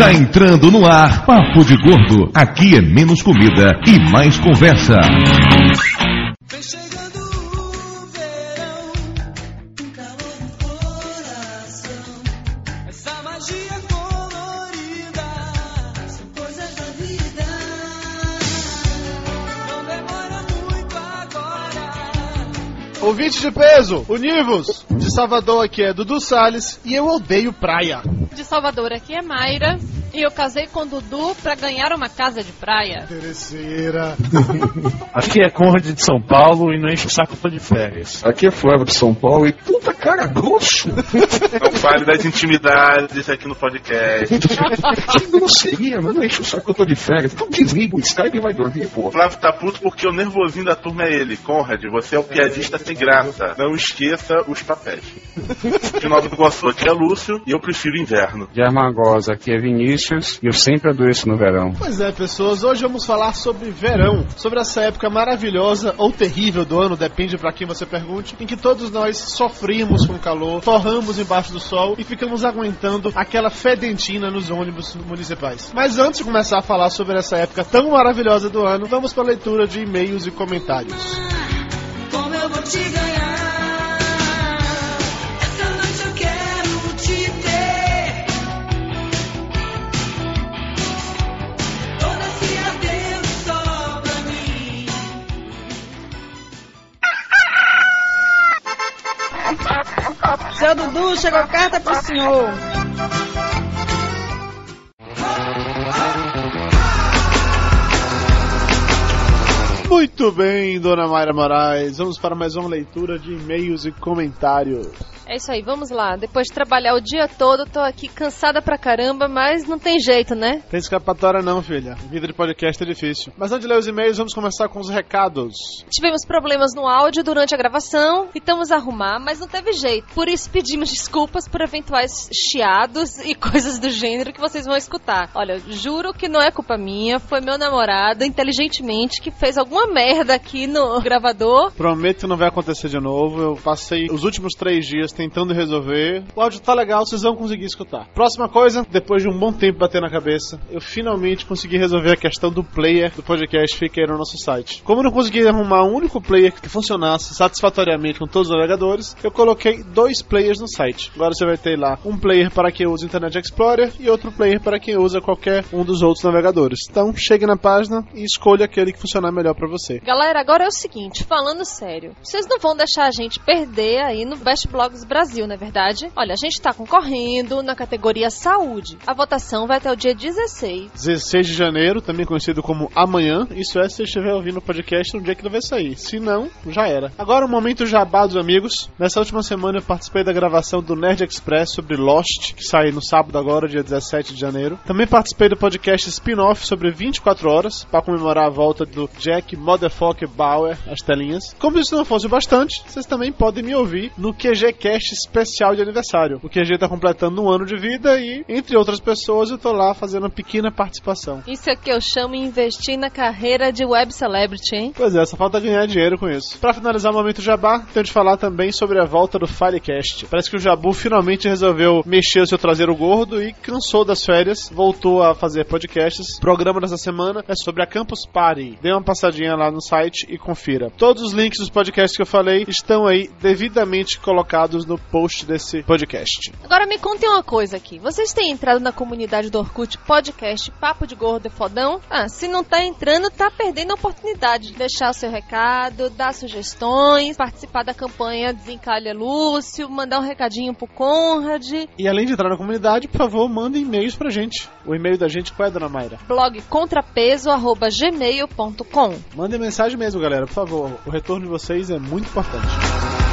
Está entrando no ar Papo de Gordo. Aqui é menos comida e mais conversa. Ouvinte de peso, univos! De Salvador aqui é Dudu Salles e eu odeio praia. De Salvador, aqui é Mayra. E eu casei com o Dudu pra ganhar uma casa de praia. Interesseira. Aqui é Conrad de São Paulo e não enche o saco tô de férias. Aqui é Flávio de São Paulo e puta cara grosso. Não fale das intimidades aqui no podcast. Que grosseria, mas não enche o saco eu tô de férias. Então desliga o Skype e vai dormir, pô. Flávio tá puto porque o nervosinho da turma é ele. Conrad, você é o piadista sem graça. Não esqueça os papéis. De Nova do Iguaçu, aqui é Lúcio e eu prefiro inverno. de Armagosa, aqui é Vinícius e eu sempre adoeço no verão. Pois é, pessoas, hoje vamos falar sobre verão, sobre essa época maravilhosa ou terrível do ano, depende pra quem você pergunte, em que todos nós sofrimos com calor, torramos embaixo do sol e ficamos aguentando aquela fedentina nos ônibus municipais. Mas antes de começar a falar sobre essa época tão maravilhosa do ano, vamos para a leitura de e-mails e comentários. Como eu vou te ganhar? Seu Dudu, chegou carta pro senhor. Muito bem, dona Mayra Moraes, vamos para mais uma leitura de e-mails e comentários. É isso aí, vamos lá. Depois de trabalhar o dia todo, tô aqui cansada pra caramba, mas não tem jeito, né? Tem escapatória não, filha. Vida de podcast é difícil. Mas antes de ler os e-mails, vamos começar com os recados. Tivemos problemas no áudio durante a gravação, tentamos arrumar, mas não teve jeito. Por isso pedimos desculpas por eventuais chiados e coisas do gênero que vocês vão escutar. Olha, juro que não é culpa minha, foi meu namorado, inteligentemente, que fez alguma merda aqui no gravador. Prometo que não vai acontecer de novo. Eu passei os últimos três dias tentando resolver. O áudio tá legal, vocês vão conseguir escutar. Próxima coisa, depois de um bom tempo bater na cabeça, eu finalmente consegui resolver a questão do player do podcast Fica aí no nosso site. Como eu não consegui arrumar um único player que funcionasse satisfatoriamente com todos os navegadores, eu coloquei dois players no site. Agora você vai ter lá um player para quem usa Internet Explorer e outro player para quem usa qualquer um dos outros navegadores. Então, chegue na página e escolha aquele que funcionar melhor para você. Galera, agora é o seguinte, falando sério, vocês não vão deixar a gente perder aí no Best Blogs Brasil, não é verdade? Olha, a gente tá concorrendo na categoria saúde. A votação vai até o dia 16. 16 de janeiro, também conhecido como amanhã. Isso é se você estiver ouvindo o podcast no dia que ele vai sair. Se não, já era. Agora o momento jabá dos amigos. Nessa última semana eu participei da gravação do Nerd Express sobre Lost, que sai no sábado agora, dia 17 de janeiro. Também participei do podcast spin-off sobre 24 horas, para comemorar a volta do Jack Motherfucker Bauer, as telinhas. Como isso não fosse o bastante, vocês também podem me ouvir no QG Cast especial de aniversário. O QG tá completando um ano de vida e, entre outras pessoas, eu tô lá fazendo uma pequena participação. Isso é que eu chamo investir na carreira de web celebrity, hein? Pois é, só falta ganhar dinheiro com isso. Pra finalizar o momento Jabá, tenho de falar também sobre a volta do Firecast. Parece que o Jabu finalmente resolveu mexer o seu traseiro gordo e cansou das férias, voltou a fazer podcasts. O programa dessa semana é sobre a Campus Party. Dê uma passadinha lá no site e confira. Todos os links dos podcasts que eu falei estão aí devidamente colocados no post desse podcast. Agora me contem uma coisa aqui. Vocês têm entrado na comunidade do Orkut Podcast Papo de Gordo e Fodão? Ah, se não tá entrando, tá perdendo a oportunidade de deixar o seu recado, dar sugestões, participar da campanha Desencalha Lúcio, mandar um recadinho pro Conrad, E além de entrar na comunidade, por favor, mandem e-mails pra gente. O e-mail da gente qual é, dona Mayra? blog contrapeso@gmail.com. Mandem mensagem mesmo, galera, por favor. O retorno de vocês é muito importante.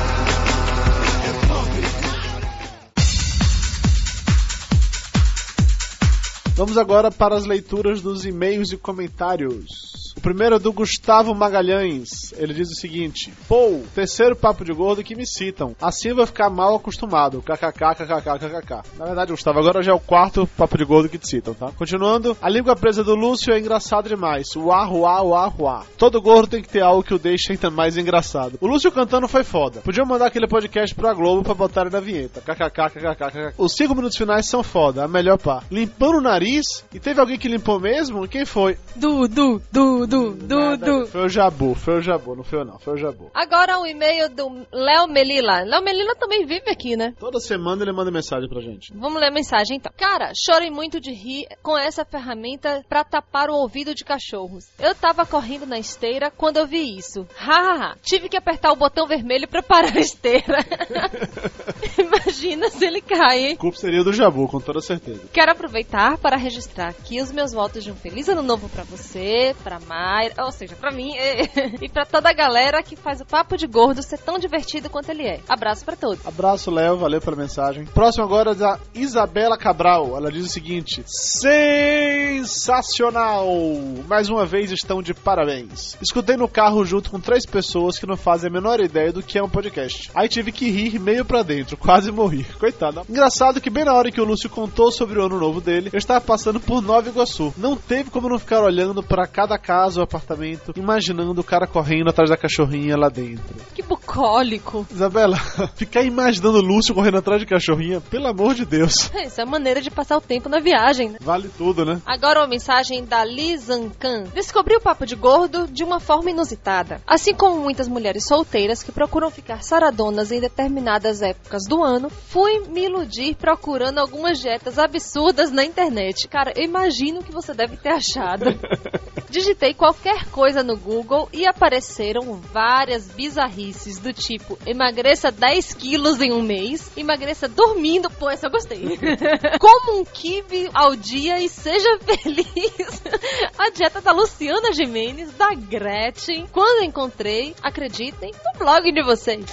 Vamos agora para as leituras dos e-mails e comentários. O primeiro é do Gustavo Magalhães. Ele diz o seguinte: Pô, terceiro papo de gordo que me citam. Assim vou ficar mal acostumado. KKK, KKK, KKK. Na verdade, Gustavo, agora já é o quarto papo de gordo que te citam, tá? Continuando, a língua presa do Lúcio é engraçado demais. Uá, uá, uá, uá. Todo gordo tem que ter algo que o deixe ainda mais engraçado. O Lúcio cantando foi foda. Podiam mandar aquele podcast pra Globo pra botarem na vinheta. KKK, KKK, KKK. Os cinco minutos finais são foda, a melhor pá. Limpando o nariz, e teve alguém que limpou mesmo? Quem foi? Du, du, du, du, du, du. Foi o Jabu, foi o Jabu, não foi eu não, foi o Jabu. Agora um e-mail do Léo Melila. Léo Melila também vive aqui, né? Toda semana ele manda mensagem pra gente. Vamos ler a mensagem então. Cara, chorei muito de rir com essa ferramenta pra tapar o ouvido de cachorros. Eu tava correndo na esteira quando eu vi isso. Hahaha. Tive que apertar o botão vermelho pra parar a esteira. Imagina se ele cai, hein? O culpa seria do Jabu, com toda certeza. Quero aproveitar para registrar aqui os meus votos de um feliz ano novo pra você, pra Mayra, ou seja, pra mim e pra toda a galera que faz o papo de gordo ser tão divertido quanto ele é. Abraço pra todos. Abraço, Léo, valeu pela mensagem. Próximo agora é da Isabela Cabral. Ela diz o seguinte: Sensacional! Mais uma vez estão de parabéns. Escutei no carro junto com três pessoas que não fazem a menor ideia do que é um podcast. Aí tive que rir meio pra dentro, quase morri. Coitada. Engraçado que bem na hora que o Lúcio contou sobre o ano novo dele, eu estava passando por Nova Iguaçu. Não teve como não ficar olhando pra cada casa ou apartamento, imaginando o cara correndo atrás da cachorrinha lá dentro. Que bucólico. Isabela, ficar imaginando o Lúcio correndo atrás de cachorrinha, pelo amor de Deus. Essa é a maneira de passar o tempo na viagem, né? Vale tudo, né? Agora uma mensagem da Lizancan. Descobri o papo de gordo de uma forma inusitada. Assim como muitas mulheres solteiras que procuram ficar saradonas em determinadas épocas do ano, fui me iludir procurando algumas dietas absurdas na internet. Cara, eu imagino que você deve ter achado. Digitei qualquer coisa no Google e apareceram várias bizarrices do tipo emagreça 10 quilos em um mês, emagreça dormindo, pô, essa eu gostei. Como um kibe ao dia e seja feliz. A dieta da Luciana Jimenez, da Gretchen. Quando encontrei, acreditem, no blog de vocês.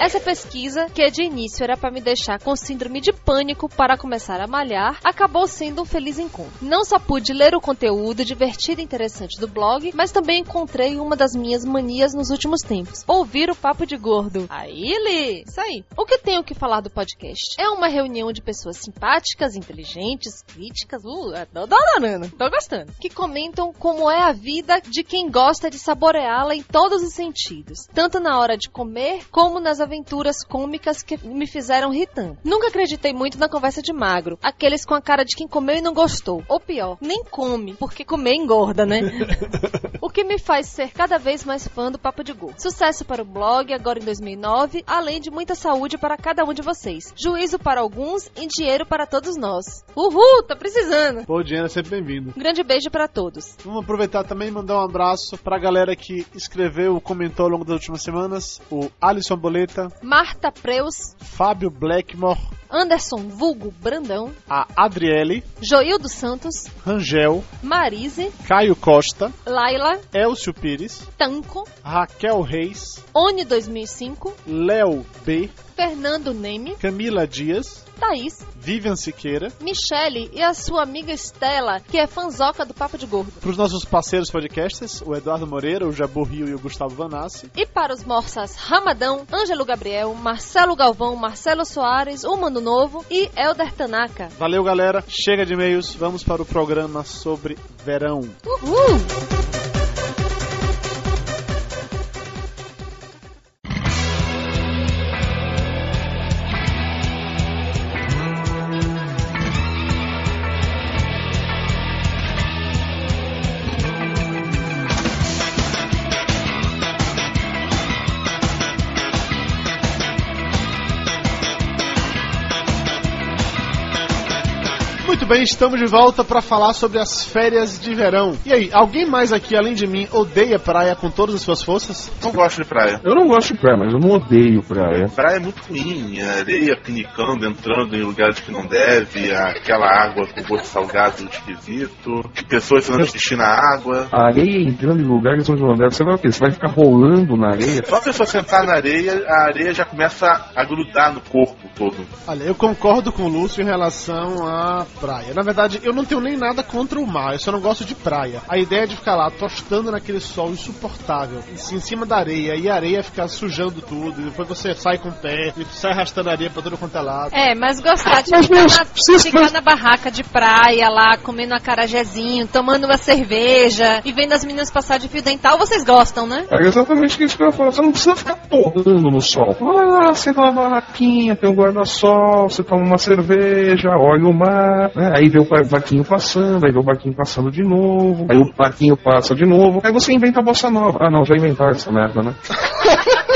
Essa pesquisa, que de início era para me deixar com síndrome de pânico para começar a malhar, acabou sendo um feliz encontro. Não só pude ler o conteúdo divertido e interessante do blog, mas também encontrei uma das minhas manias nos últimos tempos: ouvir o papo de gordo. Aí, Li! Isso aí. O que tenho que falar do podcast? É uma reunião de pessoas simpáticas, inteligentes, críticas, uh, adorando, tô gostando, que comentam como é a vida de quem gosta de saboreá-la em todos os sentidos, tanto na hora de comer como nas aventuras cômicas que me fizeram rir tanto. Nunca acreditei muito na conversa de magro, aqueles com a cara de quem comeu e não gostou. Ou pior, nem come, porque comer engorda, né? o que me faz ser cada vez mais fã do Papo de Gordo. Sucesso para o blog, agora em 2009, além de muita saúde para cada um de vocês. Juízo para alguns e dinheiro para todos nós. Uhul, tá precisando. Pô, o dinheiro é sempre bem-vindo. Um grande beijo para todos. Vamos aproveitar também e mandar um abraço pra galera que escreveu, comentou ao longo das últimas semanas. O Alisson Boleta, Marta. Preus, Fábio Blackmore, Anderson Vulgo Brandão, a Adriele, Joildo Santos, Rangel, Marise, Caio Costa, Laila, Elcio Pires, Tanco, Raquel Reis, Oni 2005, Léo B, Fernando Neme, Camila Dias, Thaís, Vivian Siqueira. Michele e a sua amiga Estela, que é fanzoca do Papo de Gordo. Para os nossos parceiros podcasters, o Eduardo Moreira, o Jabu Rio e o Gustavo Vanassi. E para os morsas Ramadão, Ângelo Gabriel, Marcelo Galvão, Marcelo Soares, o Mano Novo e Elder Tanaka. Valeu, galera. Chega de e-mails. Vamos para o programa sobre verão. Uhul! Bem, estamos de volta para falar sobre as férias de verão. E aí, alguém mais aqui, além de mim, odeia praia com todas as suas forças? Não gosto de praia. Eu não gosto de praia, mas eu não odeio praia. Praia é muito ruim, a areia pinicando, entrando em lugares que não deve, aquela água com gosto salgado esquisito, pessoas fazendo xixi na água. A areia entrando em lugares onde não deve. Você vai o quê? Você vai ficar rolando na areia? Só a pessoa sentar na areia, a areia já começa a grudar no corpo todo. Olha, eu concordo com o Lúcio em relação à praia. Praia. Na verdade, eu não tenho nem nada contra o mar, eu só não gosto de praia. A ideia de ficar lá tostando naquele sol insuportável, em em cima da areia, e a areia ficar sujando tudo, e depois você sai com o pé, e sai arrastando areia pra todo quanto é lado. É, mas gostar de ficar na, ficar na barraca de praia lá, comendo um acarajézinho, tomando uma cerveja e vendo as meninas passar de fio dental, vocês gostam, né? É exatamente isso que eu ia falar. Você não precisa ficar torrando no sol. Vai lá, senta na barraquinha, tem um guarda-sol, você toma uma cerveja, olha o mar, né? Aí vê o barquinho passando, aí vê o barquinho passando de novo, aí o barquinho passa de novo, aí você inventa a bossa nova. Ah não, já inventaram essa merda, né?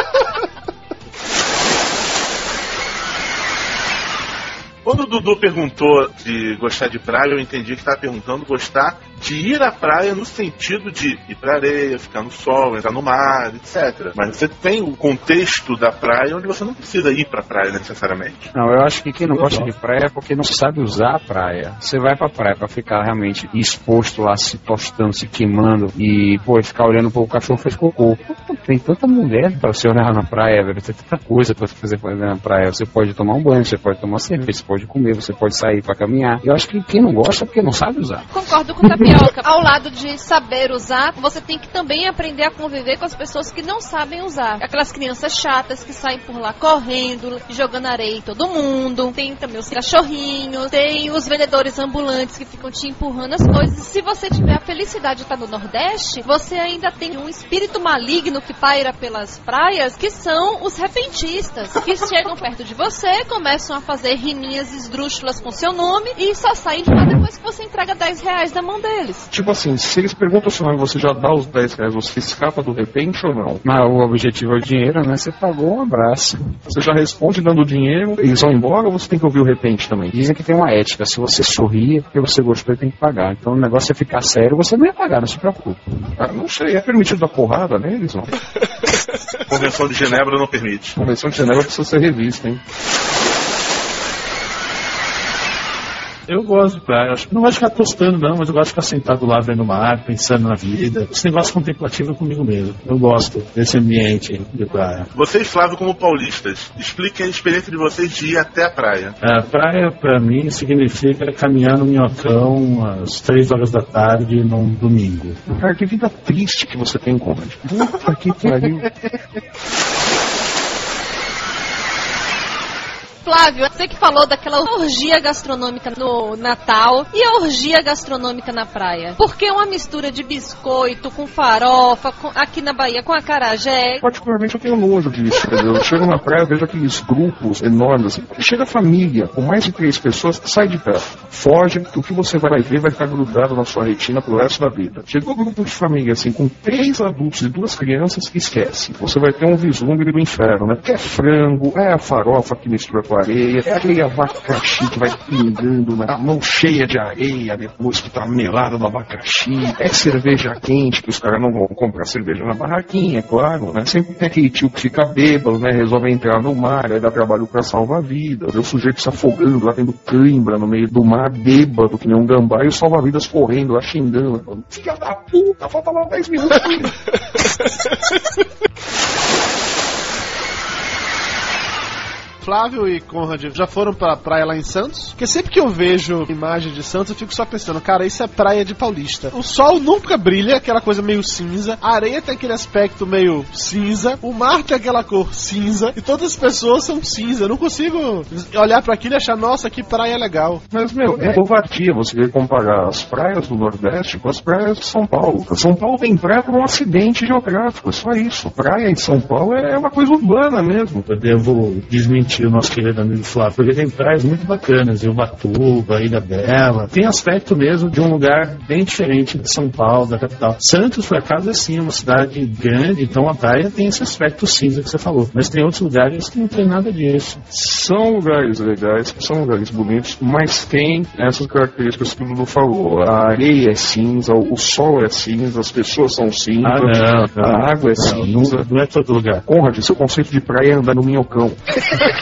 Quando o Dudu perguntou de gostar de praia, eu entendi que estava perguntando gostar de ir à praia no sentido de ir pra areia, ficar no sol, entrar no mar, etc. Mas você tem o contexto da praia onde você não precisa ir pra praia necessariamente. Não, eu acho que quem não gosta de praia é porque não sabe usar a praia. Você vai pra praia pra ficar realmente exposto lá, se tostando, se queimando e, pô, ficar olhando pro cachorro fez cocô. Tem tanta mulher pra você olhar na praia, velho. Tem tanta coisa pra você fazer na praia. Você pode tomar um banho, você pode tomar cerveja, você pode comer, você pode sair pra caminhar. Eu acho que quem não gosta é porque não sabe usar. Concordo com Tapioca. Ao lado de saber usar, você tem que também aprender a conviver com as pessoas que não sabem usar. Aquelas crianças chatas que saem por lá correndo, jogando areia em todo mundo. Tem também os cachorrinhos, tem os vendedores ambulantes que ficam te empurrando as coisas. Se você tiver a felicidade de estar no Nordeste, você ainda tem um espírito maligno que paira pelas praias, que são os repentistas, que chegam perto de você, começam a fazer riminhas esdrúxulas com seu nome e só saem de lá depois que você entrega 10 reais na mão deles. Tipo assim, se eles perguntam o seu nome, você já dá os 10 reais, você escapa do repente ou não? Mas o objetivo é o dinheiro, né? Você pagou um abraço. Você já responde dando dinheiro, eles vão embora ou você tem que ouvir o repente também? Dizem que tem uma ética. Se você sorrir, é porque você gostou e tem que pagar. Então o negócio é ficar sério, você não ia pagar, não se preocupe. Ah, não sei, é permitido dar porrada neles? Não? Convenção de Genebra não permite. Convenção de Genebra precisa ser revista, hein? Eu gosto de praia. Acho que não gosto de ficar tostando, não, mas eu gosto de ficar sentado lá vendo o mar, pensando na vida. Esse negócio contemplativo é comigo mesmo. Eu gosto desse ambiente de praia. Vocês, Flávio, como paulistas, expliquem a experiência de vocês de ir até a praia. A praia, pra mim, significa caminhar no minhocão às três horas da tarde num domingo. Cara, que vida triste que você tem, Conrad. Puta que pariu. Flávio, você que falou daquela orgia gastronômica no Natal e a orgia gastronômica na praia. Por que uma mistura de biscoito com farofa, com- aqui na Bahia com acarajé? Particularmente eu tenho nojo disso. Eu chego na praia, vejo aqueles grupos enormes. Chega a família, com mais de três pessoas, sai de perto. Foge, que o que você vai ver vai ficar grudado na sua retina pro resto da vida. Chegou um grupo de família, assim, com três adultos e duas crianças, esquece. Você vai ter um vislumbre do inferno, né? Porque é frango, é a farofa que mistura com areia, é aquele abacaxi que vai pingando na mão cheia de areia, depois que tá melado no abacaxi, é cerveja quente, que os caras não vão comprar cerveja na barraquinha, é claro, né? Sempre tem aquele tio que fica bêbado, né? Resolve entrar no mar, aí dá trabalho pra salvar vidas. O sujeito se afogando lá, tendo cãibra no meio do mar, bêbado, que nem um gambá, e o salva-vidas correndo lá, xingando. Filha da puta, falta lá 10 minutos. Flávio e Conrad já foram pra praia lá em Santos? Porque sempre que eu vejo imagem de Santos, eu fico só pensando, cara, isso é praia de paulista. O sol nunca brilha, aquela coisa meio cinza, a areia tem aquele aspecto meio cinza, o mar tem aquela cor cinza, e todas as pessoas são cinza. Eu não consigo olhar pra aquilo e achar, nossa, que praia legal. Mas, meu, é covardia você comparar as praias do Nordeste com as praias de São Paulo. São Paulo tem praia por um acidente geográfico, é só isso. Praia em São Paulo é uma coisa urbana mesmo. Eu devo desmentir o nosso querido amigo Flávio, porque tem praias muito bacanas, Ubatuba, Ilha Bela. Tem aspecto mesmo de um lugar bem diferente de São Paulo, da capital. Santos, por acaso, é sim uma cidade grande, então a praia tem esse aspecto cinza que você falou. Mas tem outros lugares que não tem nada disso. São lugares legais, são lugares bonitos, mas tem essas características que o Dudu falou. A areia é cinza, o sol é cinza, as pessoas são cinza, Ah, não, não. a água é Não, cinza. não, não é todo lugar. Conrad, seu conceito de praia é andar no minhocão.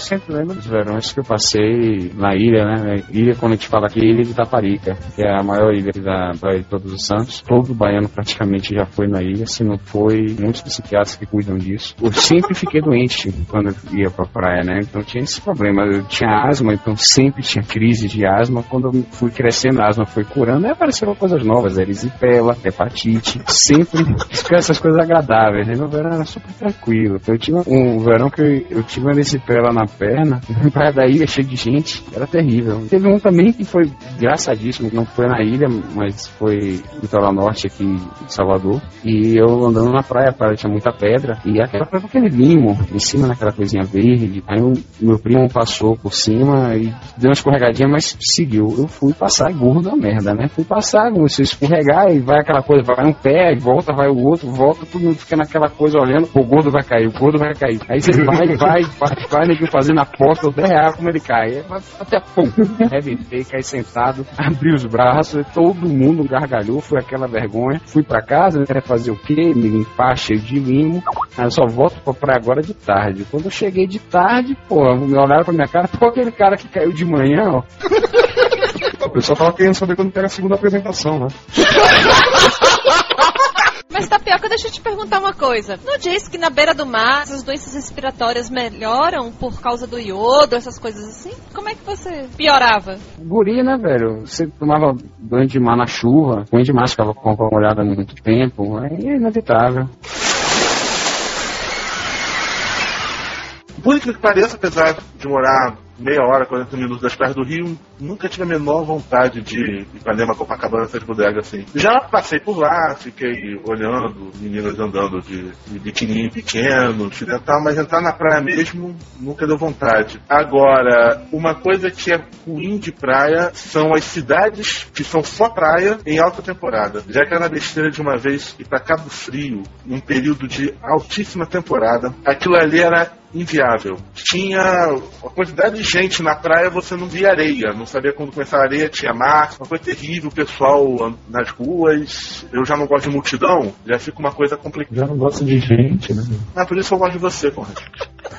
sempre lembro dos verões que eu passei na ilha, né? Ilha, quando a gente fala aqui, ilha de Taparica, que é a maior ilha da Praia de Todos os Santos. Todo baiano praticamente já foi na ilha, se não foi, muitos psiquiatras que cuidam disso. Eu sempre fiquei doente quando eu ia pra praia, né? Então tinha esse problema. Eu tinha asma, então sempre tinha crise de asma. Quando eu fui crescendo, a asma foi curando, aí apareceram coisas novas, erisipela, hepatite, sempre essas coisas agradáveis. Né? Meu verão era super tranquilo. Eu tinha um verão que eu, eu tive erisipela na perna, praia da ilha cheio de gente, era terrível. Teve um também que foi engraçadíssimo, que não foi na ilha, mas foi litoral norte aqui em Salvador. E eu andando na praia, a praia tinha muita pedra, e aquela praia com aquele limo em cima daquela coisinha verde. Aí o meu primo passou por cima e deu uma escorregadinha, mas seguiu. Eu fui passar gordo da merda, né? Fui passar, a escorregar e vai aquela coisa, vai um pé, volta, vai o outro, volta, todo mundo fica naquela coisa olhando, o gordo vai cair, o gordo vai cair. Aí você vai, vai, vai, vai, neguinho fazendo a porta, o real como ele cai. Vai até pum, reventei, caí sentado, abri os braços, todo mundo gargalhou, foi aquela vergonha. Fui pra casa, queria fazer o quê? Me limpar, cheio de limo. Aí eu só volto pra praia agora de tarde. Quando eu cheguei de tarde, pô, me olharam pra minha cara, pô, aquele cara que caiu de manhã, ó. O pessoal tava querendo saber quando era a segunda apresentação, né? Mas Tapioca, deixa eu te perguntar uma coisa. Não diz que na beira do mar as doenças respiratórias melhoram por causa do iodo, essas coisas assim? Como é que você piorava? Guri, né, velho? Você tomava banho de mar na chuva, banho de mar ficava com a molhada muito tempo, é inevitável. Por incrível que pareça, apesar de morar meia hora, 40 minutos das praias do Rio, nunca tive a menor vontade de Ipanema, Copacabana, essas bodegas assim. Já passei por lá, fiquei olhando meninas andando de, de biquininho pequeno, ocidental, mas entrar na praia mesmo nunca deu vontade. Agora, uma coisa que é ruim de praia são as cidades que são só praia em alta temporada. Já que era na besteira de uma vez ir para Cabo Frio, num período de altíssima temporada, aquilo ali era inviável. Tinha uma quantidade de gente na praia, você não via areia, não sabia quando começava a areia, tinha mar, uma coisa terrível, o pessoal nas ruas. Eu já não gosto de multidão, já fica uma coisa complicada. Já não gosta de gente, né? Ah, por isso eu gosto de você, Conrad.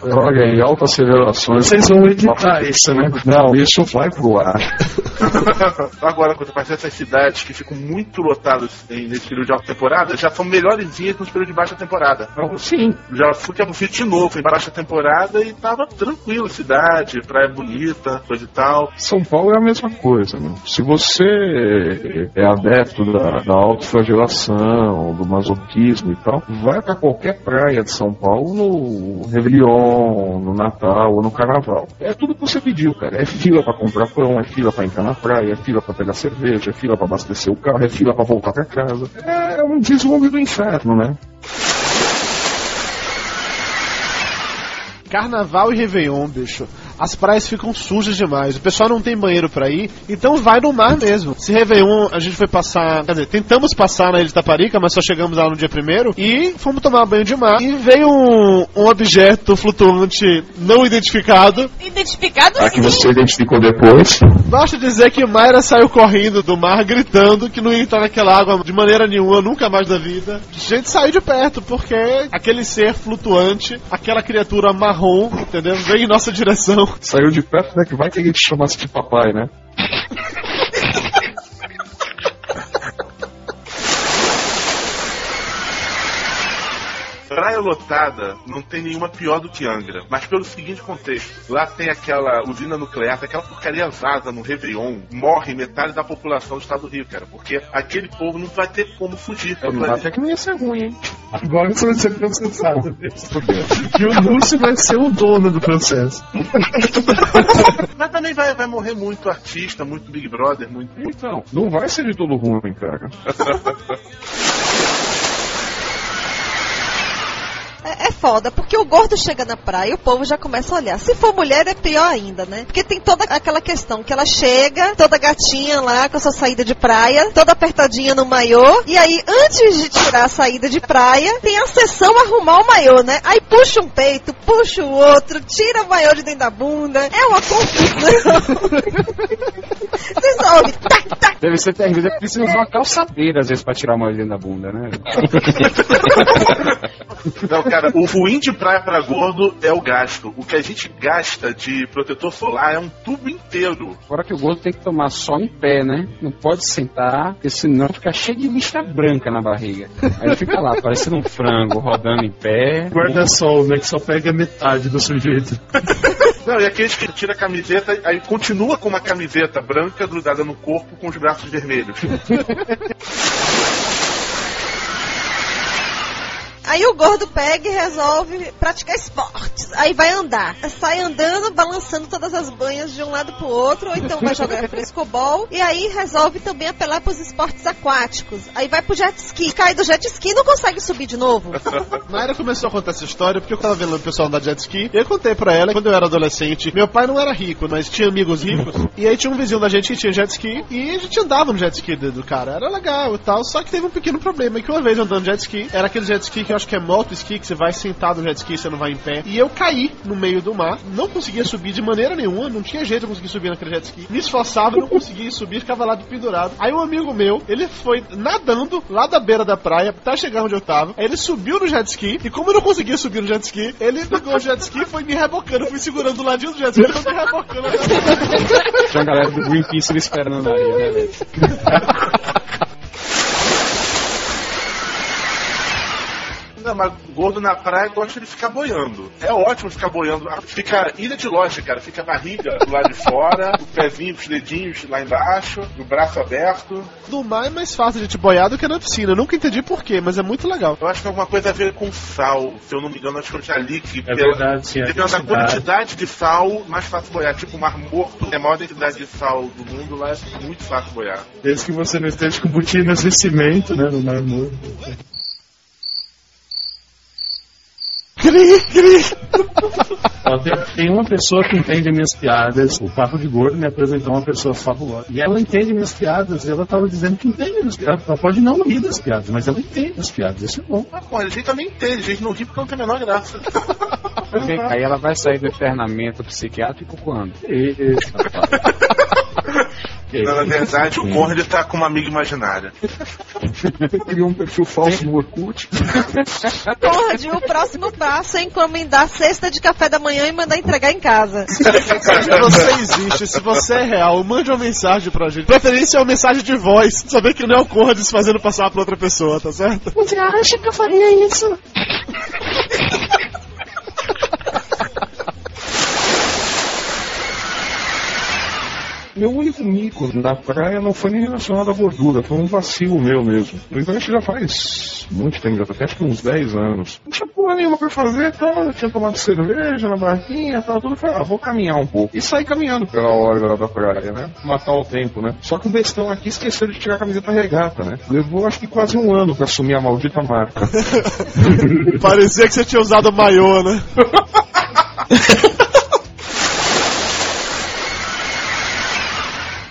Olha aí, altas acelerações. Vocês vão editar isso, né? Não, isso vai pro ar. Agora, quando aparecem essas cidades que ficam muito lotadas nesse período de alta temporada, já são melhorzinhas nos períodos de baixa temporada. Sim. Já fui Frio de novo, em baixa temporada, e tava tranquilo cidade, praia bonita, coisa e tal. São Paulo é a mesma coisa, né? Se você é adepto da, da autoflagelação, do masoquismo e tal, vai pra qualquer praia de São Paulo no Réveillon, no Natal ou no Carnaval. É tudo que você pediu, cara. É fila pra comprar pão, é fila pra entrar na praia, é fila pra pegar cerveja, é fila pra abastecer o carro, é fila pra voltar pra casa. É um desenvolvimento do inferno, né? Carnaval e Réveillon, bicho. As praias ficam sujas demais. O pessoal não tem banheiro pra ir, então vai no mar mesmo. Se Réveillon a gente foi passar, quer dizer, tentamos passar na Ilha de Taparica, mas só chegamos lá no dia primeiro e fomos tomar banho de mar. E veio um, um objeto flutuante não identificado. Identificado A que você identificou depois. Basta dizer que Mayra saiu correndo do mar gritando que não ia entrar naquela água de maneira nenhuma, nunca mais da vida. A gente saiu de perto porque aquele ser flutuante, aquela criatura marrom, entendeu? Veio em nossa direção. Saiu de perto, né? Que vai que ele te chamasse de papai, né? Praia lotada não tem nenhuma pior do que Angra, mas pelo seguinte contexto: lá tem aquela usina nuclear, aquela porcaria vaza no Réveillon, morre metade da população do estado do Rio, cara, porque aquele povo não vai ter como fugir. Até que não ia ser ruim, hein? Agora você vai ser processado. E o Lúcio vai ser o dono do processo. Mas também vai, vai morrer muito artista, muito Big Brother, muito. Então, não vai ser de todo ruim, cara. É, é foda, porque o gordo chega na praia e o povo já começa a olhar. Se for mulher, é pior ainda, né? Porque tem toda aquela questão que ela chega, toda gatinha lá, com a sua saída de praia, toda apertadinha no maiô. E aí, antes de tirar a saída de praia, tem a sessão arrumar o maiô, né? Aí puxa um peito, puxa o outro, tira o maiô de dentro da bunda. É uma confusão. Vocês ouvem, tac, tac. Deve ser terrível. Deve precisar usar uma calçadeira às vezes pra tirar uma dentro da bunda, né? Não, cara, o ruim de praia pra gordo é o gasto. O que a gente gasta de protetor solar é um tubo inteiro. Agora que o gordo tem que tomar só em pé, né? Não pode sentar, porque senão fica cheio de lista branca na barriga. Aí fica lá, parecendo um frango, rodando em pé. Guarda-sol, né? Que só pega metade do sujeito. Não, e aqueles que tira a camiseta, aí continua com uma camiseta branca grudada no corpo com os braços vermelhos. Aí o gordo pega e resolve praticar esportes. Aí vai andar. Sai andando, balançando todas as banhas de um lado pro outro, ou então vai jogar frescobol. E aí resolve também apelar pros esportes aquáticos. Aí vai pro jet ski. Cai do jet ski e não consegue subir de novo. Naira começou a contar essa história porque eu tava vendo o pessoal andar de jet ski. E eu contei pra ela que quando eu era adolescente, meu pai não era rico, mas tinha amigos ricos. E aí tinha um vizinho da gente que tinha jet ski. E a gente andava no jet ski do do cara. Era legal e tal. Só que teve um pequeno problema. Que uma vez andando de jet ski, era aquele jet ski que eu acho que é moto ski, que você vai sentado no jet ski, você não vai em pé. E eu caí no meio do mar. Não conseguia subir de maneira nenhuma. Não tinha jeito de eu conseguir subir naquele jet ski. Me esforçava, não conseguia subir, ficava lá de pendurado. Aí um amigo meu, ele foi nadando lá da beira da praia, até chegar onde eu tava. Aí ele subiu no jet ski. E como eu não conseguia subir no jet ski, ele pegou o jet ski e foi me rebocando. Eu fui segurando do ladinho do jet ski e foi me rebocando. Tinha a galera do Greenpeace me esperando na areia, né, velho? Não, mas gordo na praia gosta de ficar boiando. É ótimo ficar boiando. Fica ilha de loja, cara. Fica a barriga do lado de fora, o pezinho, os dedinhos lá embaixo, o braço aberto. No mar é mais fácil de te boiar do que na piscina. Eu nunca entendi porquê, mas é muito legal. Eu acho que tem alguma coisa a ver com sal. Se eu não me engano, acho que eu já li que É verdade, sim. A dependendo da quantidade de sal, mais fácil boiar. Tipo, o Mar Morto, é a maior densidade de sal do mundo, lá é muito fácil boiar. Desde que você não esteja com botinas de cimento, né? No mar morto. Ó, tem, tem uma pessoa que entende minhas piadas. O Papo de Gordo me apresentou uma pessoa fabulosa. E ela entende minhas piadas. E ela tava dizendo que entende minhas piadas. Ela pode não rir das piadas, mas ela entende as piadas. Isso é bom. Ah, pô, a gente também entende, a gente não ri porque não tem a menor graça. Aí ela vai sair do internamento psiquiátrico quando? Isso, na verdade, o Conrad tá com uma amiga imaginária. Criou um perfil falso no Orkut. Porra, de o próximo passo é encomendar cesta de café da manhã e mandar entregar em casa. Se você existe, se você é real, mande uma mensagem pra gente. Preferência é uma mensagem de voz. Saber que não é o Conrad se fazendo passar pra outra pessoa, tá certo? Você acha que eu faria isso? Meu único mico na praia não foi nem relacionado à gordura, foi um vacilo meu mesmo. Então isso já faz muito tempo, já acho que uns 10 anos. Não tinha porra nenhuma pra fazer, tal. Eu tinha tomado cerveja na barquinha, tal, tudo. Eu Falei, ah, vou caminhar um pouco. E saí caminhando pela orla da praia, né? Matar o tempo, né? Só que o bestão aqui esqueceu de tirar a camiseta regata, né? Levou acho que quase um ano pra assumir a maldita marca. Parecia que você tinha usado maiô, né?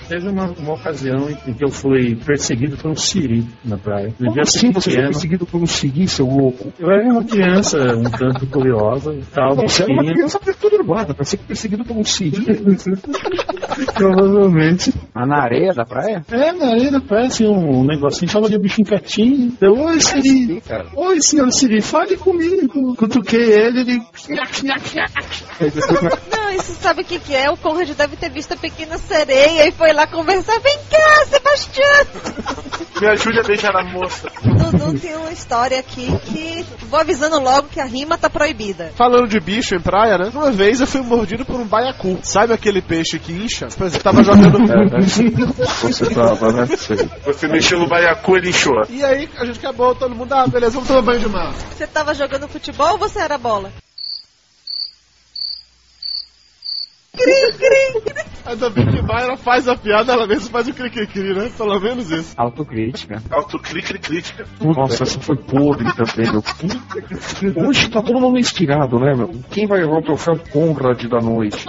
Teve uma, uma ocasião em que eu fui perseguido por um siri na praia. Eu ser assim você foi perseguido por um siri, seu louco? Eu era uma criança um tanto curiosa e tal. Você era uma criança perturbada, pra ser perseguido por um siri. Provavelmente. Mas na areia da praia? É, na areia parece um negocinho, chama de bichinho quietinho. Eu, oi, Siri. Oi, senhor Siri, fale comigo. Cutuquei ele, ele... Não, isso sabe o que, que é? O Conrad deve ter visto a pequena sereia e foi lá conversar. Vem cá, Sebastião! Me ajude a beijar a moça. Dudu tem uma história aqui que vou avisando logo que a rima tá proibida. Falando de bicho em praia, né? Uma vez eu fui mordido por um baiacu. Sabe aquele peixe que incha? Por exemplo, tava jogando. Você tava, né? Você mexeu no baiacu, ele inchou. E aí a gente acabou, todo mundo, ah, beleza, vamos tomar banho de mar. Você tava jogando futebol ou você era bola? Cri, cri, cri. Ainda bem que Mayra faz a piada, ela mesmo faz o cri-cri-cri, né? Pelo menos isso. Autocrítica. Autoclique crítica. Nossa, essa foi podre também, meu. Puta Hoje tá todo mundo inspirado, né, meu? Quem vai levar o troféu Conrad da noite?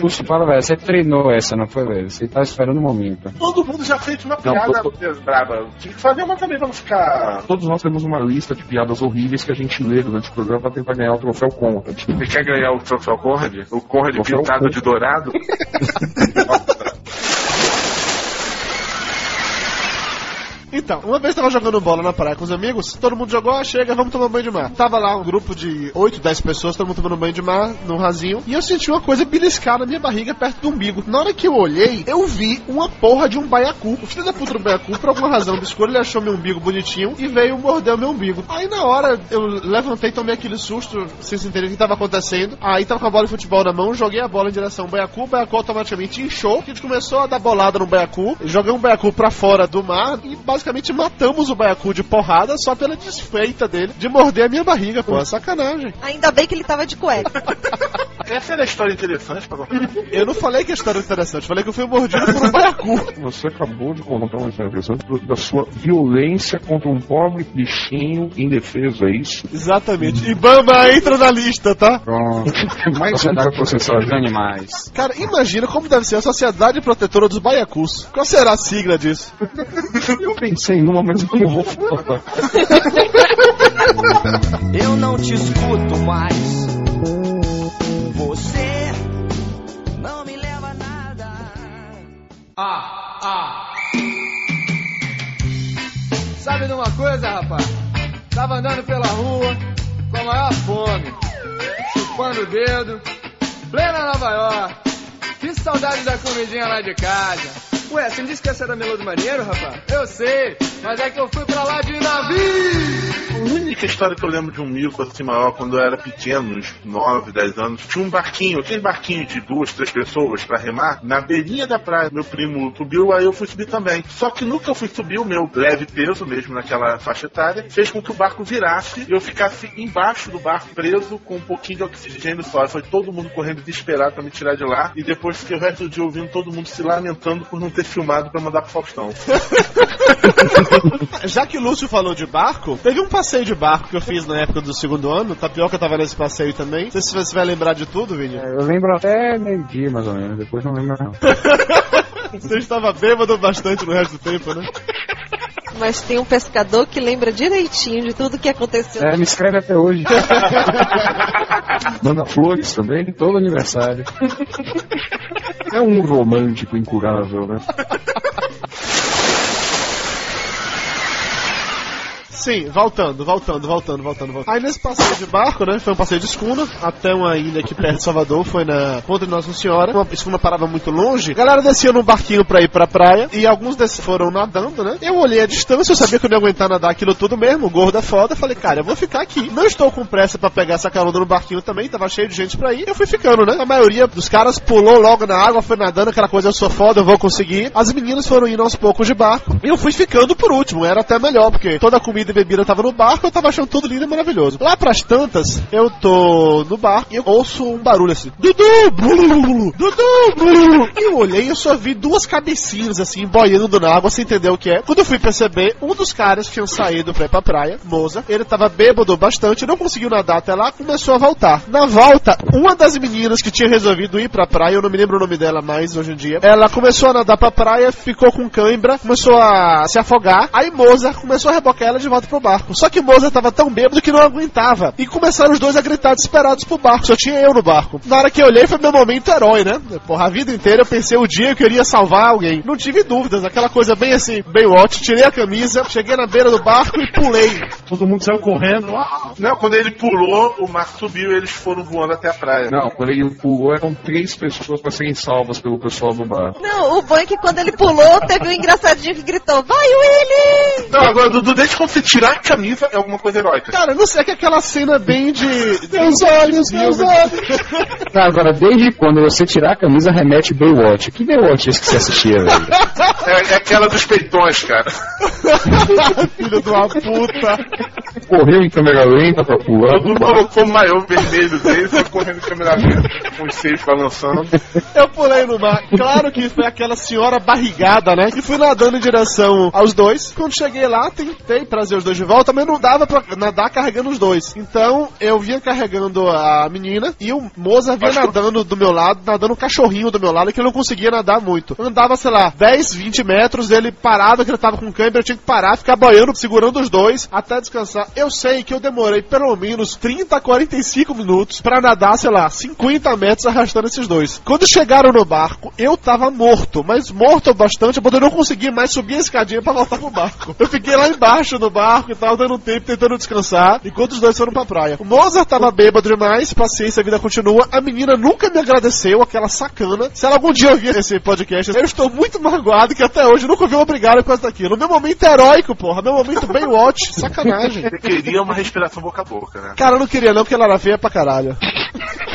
Puxa, fala, velho, você treinou essa, não foi, velho? Você tá esperando o momento. Todo mundo já fez uma Não, piada tô- braba. Tive que fazer uma também pra não ficar. Todos nós temos uma lista de piadas horríveis que a gente lê durante o programa pra tentar ganhar o troféu Conrad. Você quer ganhar o troféu Conrad? O Conrad pintado de dourado? Então, uma vez tava jogando bola na praia com os amigos, todo mundo jogou, ah, chega, vamos tomar banho de mar. Tava lá um grupo de 8, 10 pessoas, todo mundo tomando banho de mar, num rasinho, e eu senti uma coisa beliscar na minha barriga perto do umbigo. Na hora que eu olhei, eu vi uma porra de um baiacu. O filho da puta do baiacu, por alguma razão obscura, ele achou meu umbigo bonitinho e veio morder o meu umbigo. Aí na hora eu levantei, tomei aquele susto, sem se entender o que tava acontecendo. Aí tava com a bola de futebol na mão, joguei a bola em direção ao baiacu, o baiacu automaticamente inchou, a gente começou a dar bolada no baiacu, jogamos o baiacu pra fora do mar e basicamente matamos o baiacu de porrada só pela desfeita dele de morder a minha barriga, pô, é sacanagem. Ainda bem que ele tava de cueca. Essa era a história interessante pra contar. Eu não falei que a história era interessante, falei que eu fui mordido por um baiacu. Você acabou de contar uma história interessante da sua violência contra um pobre bichinho indefeso, é isso? Exatamente. E Bamba entra na lista, tá? Pronto. Mais um Sociedade processar dos animais. Cara, imagina como deve ser a Sociedade Protetora dos Baiacus. Qual será a sigla disso? Eu pensei numa, mas eu não vou falar. Eu não te escuto mais. Você não me leva a nada. Ah, ah. Sabe de uma coisa, rapaz? Tava andando pela rua com a maior fome, chupando o dedo, plena Nova York. Que saudade da comidinha lá de casa. Ué, você não disse que essa era Melô do Marinheiro, rapaz? Eu sei, mas é que eu fui pra lá de navio. A única história que eu lembro de um mico assim maior, quando eu era pequeno, uns 9, 10 anos, tinha um barquinho, aquele barquinho de duas, três pessoas pra remar, na beirinha da praia. Meu primo subiu, aí eu fui subir também. Só que nunca fui subir, o meu leve peso mesmo naquela faixa etária, fez com que o barco virasse e eu ficasse embaixo do barco, preso com um pouquinho de oxigênio só. Foi todo mundo correndo desesperado pra me tirar de lá, e depois fiquei o resto do dia ouvindo todo mundo se lamentando por não ter filmado pra mandar pro Faustão. Já que o Lúcio falou de barco, teve um passeio de barco que eu fiz na época do segundo ano. Tapioca tava nesse passeio também. Não sei se você vai lembrar de tudo, Vini. Eu lembro até meio-dia, mais ou menos. Depois não lembro não. Você estava bêbado bastante no resto do tempo, né? Mas tem um pescador que lembra direitinho de tudo que aconteceu. É, me escreve até hoje. Manda flores também. Todo aniversário. É um romântico incurável, né? Sim, voltando, voltando, voltando, voltando, voltando. Aí nesse passeio de barco, né? Foi um passeio de escuna até uma ilha aqui perto de Salvador, foi na Ponta de Nossa Senhora. Uma escuna parava muito longe. A galera descia num barquinho pra ir pra praia e alguns desses foram nadando, né? Eu olhei a distância, eu sabia que eu não ia aguentar nadar aquilo tudo mesmo, o gordo é foda. Falei, cara, eu vou ficar aqui. Não estou com pressa pra pegar essa carona no barquinho também, tava cheio de gente pra ir. Eu fui ficando, né? A maioria dos caras pulou logo na água, foi nadando, aquela coisa, eu sou foda, eu vou conseguir. As meninas foram indo aos poucos de barco. E eu fui ficando por último, era até melhor, porque toda a comida e bebida tava no barco, eu tava achando tudo lindo e maravilhoso. Lá pras tantas, eu tô no barco e eu ouço um barulho assim. Dudu! Blululu, Dudu! Blululu. E eu olhei e eu só vi duas cabecinhas assim, boiando na água, sem entender o que é. Quando eu fui perceber, um dos caras tinha saído pra ir pra praia, Moza. Ele tava bêbado bastante, não conseguiu nadar até lá, começou a voltar. Na volta, uma das meninas que tinha resolvido ir pra praia, eu não me lembro o nome dela mais hoje em dia, ela começou a nadar pra praia, ficou com cãibra, começou a se afogar. Aí Moza começou a rebocar ela de volta pro barco. Só que Moza tava tão bêbado que não aguentava. E começaram os dois a gritar desesperados pro barco. Só tinha eu no barco. Na hora que eu olhei, foi meu momento herói, né? Porra, a vida inteira eu pensei o dia que eu iria salvar alguém. Não tive dúvidas, aquela coisa bem assim, bem watch. Tirei a camisa, cheguei na beira do barco e pulei. Todo mundo saiu correndo. uau! Não, quando ele pulou, o mar subiu e eles foram voando até a praia. Não, quando ele pulou, eram três pessoas para serem salvas pelo pessoal do bar. Não, o bom é que quando ele pulou, teve um engraçadinho que gritou: Vai, Willy! Não, agora, Dudu, quando você tirar a camisa é alguma coisa heróica. Cara, não sei, é que aquela cena bem de. Meus olhos, meus olhos! Agora, desde quando você tirar a camisa, remete Baywatch. Que Baywatch é esse que você assistia, velho? É, é aquela dos peitões, cara. Filho de uma puta! Correu em câmera lenta pra pular. O Dudu colocou o maiô vermelho dele, foi correndo em câmera lenta, com os seios balançando. Eu pulei no mar. Claro que foi aquela senhora barrigada, né? E fui nadando em direção aos dois. Quando cheguei lá, tentei trazer os dois de volta, mas não dava pra nadar carregando os dois. Então eu vinha carregando a menina e o Moza vinha nadando do meu lado, nadando um cachorrinho do meu lado, que eu não conseguia nadar muito. Andava, sei lá, 10, 20 metros, ele parado, que ele tava com câimbra, eu tinha que parar, ficar boiando, segurando os dois, até descansar. Eu sei que eu demorei pelo menos 30 a 45 minutos pra nadar, sei lá, 50 metros arrastando esses dois. Quando chegaram no barco, eu tava morto, mas morto o bastante, eu não conseguia mais subir a escadinha pra voltar pro barco. Eu fiquei lá embaixo no barco e tal, dando tempo, tentando descansar, enquanto os dois foram pra praia. O Mozart tava bêbado demais, paciência, a vida continua. A menina nunca me agradeceu, aquela sacana. Se ela algum dia ouvir esse podcast, eu estou muito magoado que até hoje nunca vi obrigado por causa daquilo. Meu momento heróico, porra. Meu momento bem watch, sacanagem. Você queria uma respiração boca a boca, né? Cara, eu não queria não, porque ela era feia pra caralho.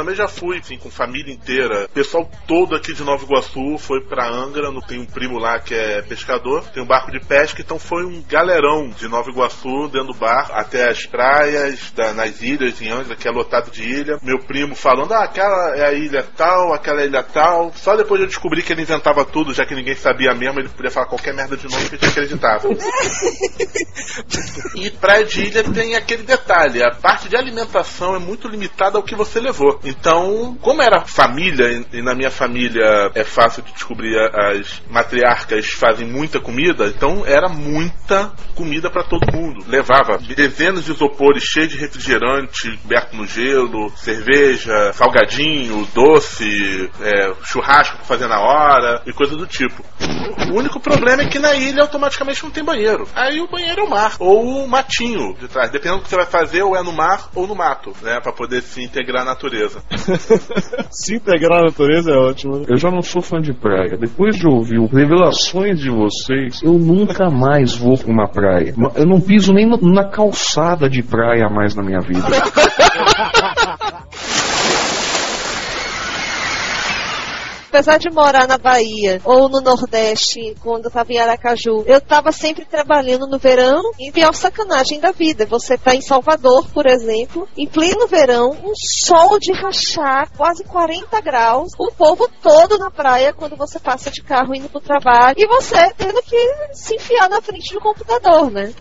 também já fui, assim, com família inteira. O pessoal todo aqui de Nova Iguaçu foi pra Angra, não tem um primo lá que é pescador, tem um barco de pesca, então foi um galerão de Nova Iguaçu dentro do barco, até as praias, da- nas ilhas, em Angra, que é lotado de ilha. Meu primo falando, ah, aquela é a ilha tal, aquela é a ilha tal. Só depois eu descobri que ele inventava tudo, já que ninguém sabia mesmo, ele podia falar qualquer merda de novo que a gente acreditava. E praia de ilha tem aquele detalhe: a parte de alimentação é muito limitada ao que você levou. Então, como era família, e na minha família é fácil de descobrir, as matriarcas fazem muita comida, então era muita comida para todo mundo. Levava dezenas de isopores cheios de refrigerante, coberto no gelo, cerveja, salgadinho, doce, é, churrasco pra fazer na hora e coisa do tipo. O único problema é que na ilha automaticamente não tem banheiro. Aí o banheiro é o mar, ou o matinho de trás. Dependendo do que você vai fazer, ou é no mar ou no mato, né? Pra poder se integrar à natureza. Se integrar na natureza é ótimo. Eu já não sou fã de praia. Depois de ouvir revelações de vocês, eu nunca mais vou pra uma praia. Eu não piso nem na calçada de praia mais na minha vida. Apesar de morar na Bahia ou no Nordeste, quando eu tava em Aracaju, eu tava sempre trabalhando no verão e pior sacanagem da vida. Você tá em Salvador, por exemplo, em pleno verão, um sol de rachar, quase 40 graus, o povo todo na praia quando você passa de carro indo pro trabalho e você tendo que se enfiar na frente do computador, né?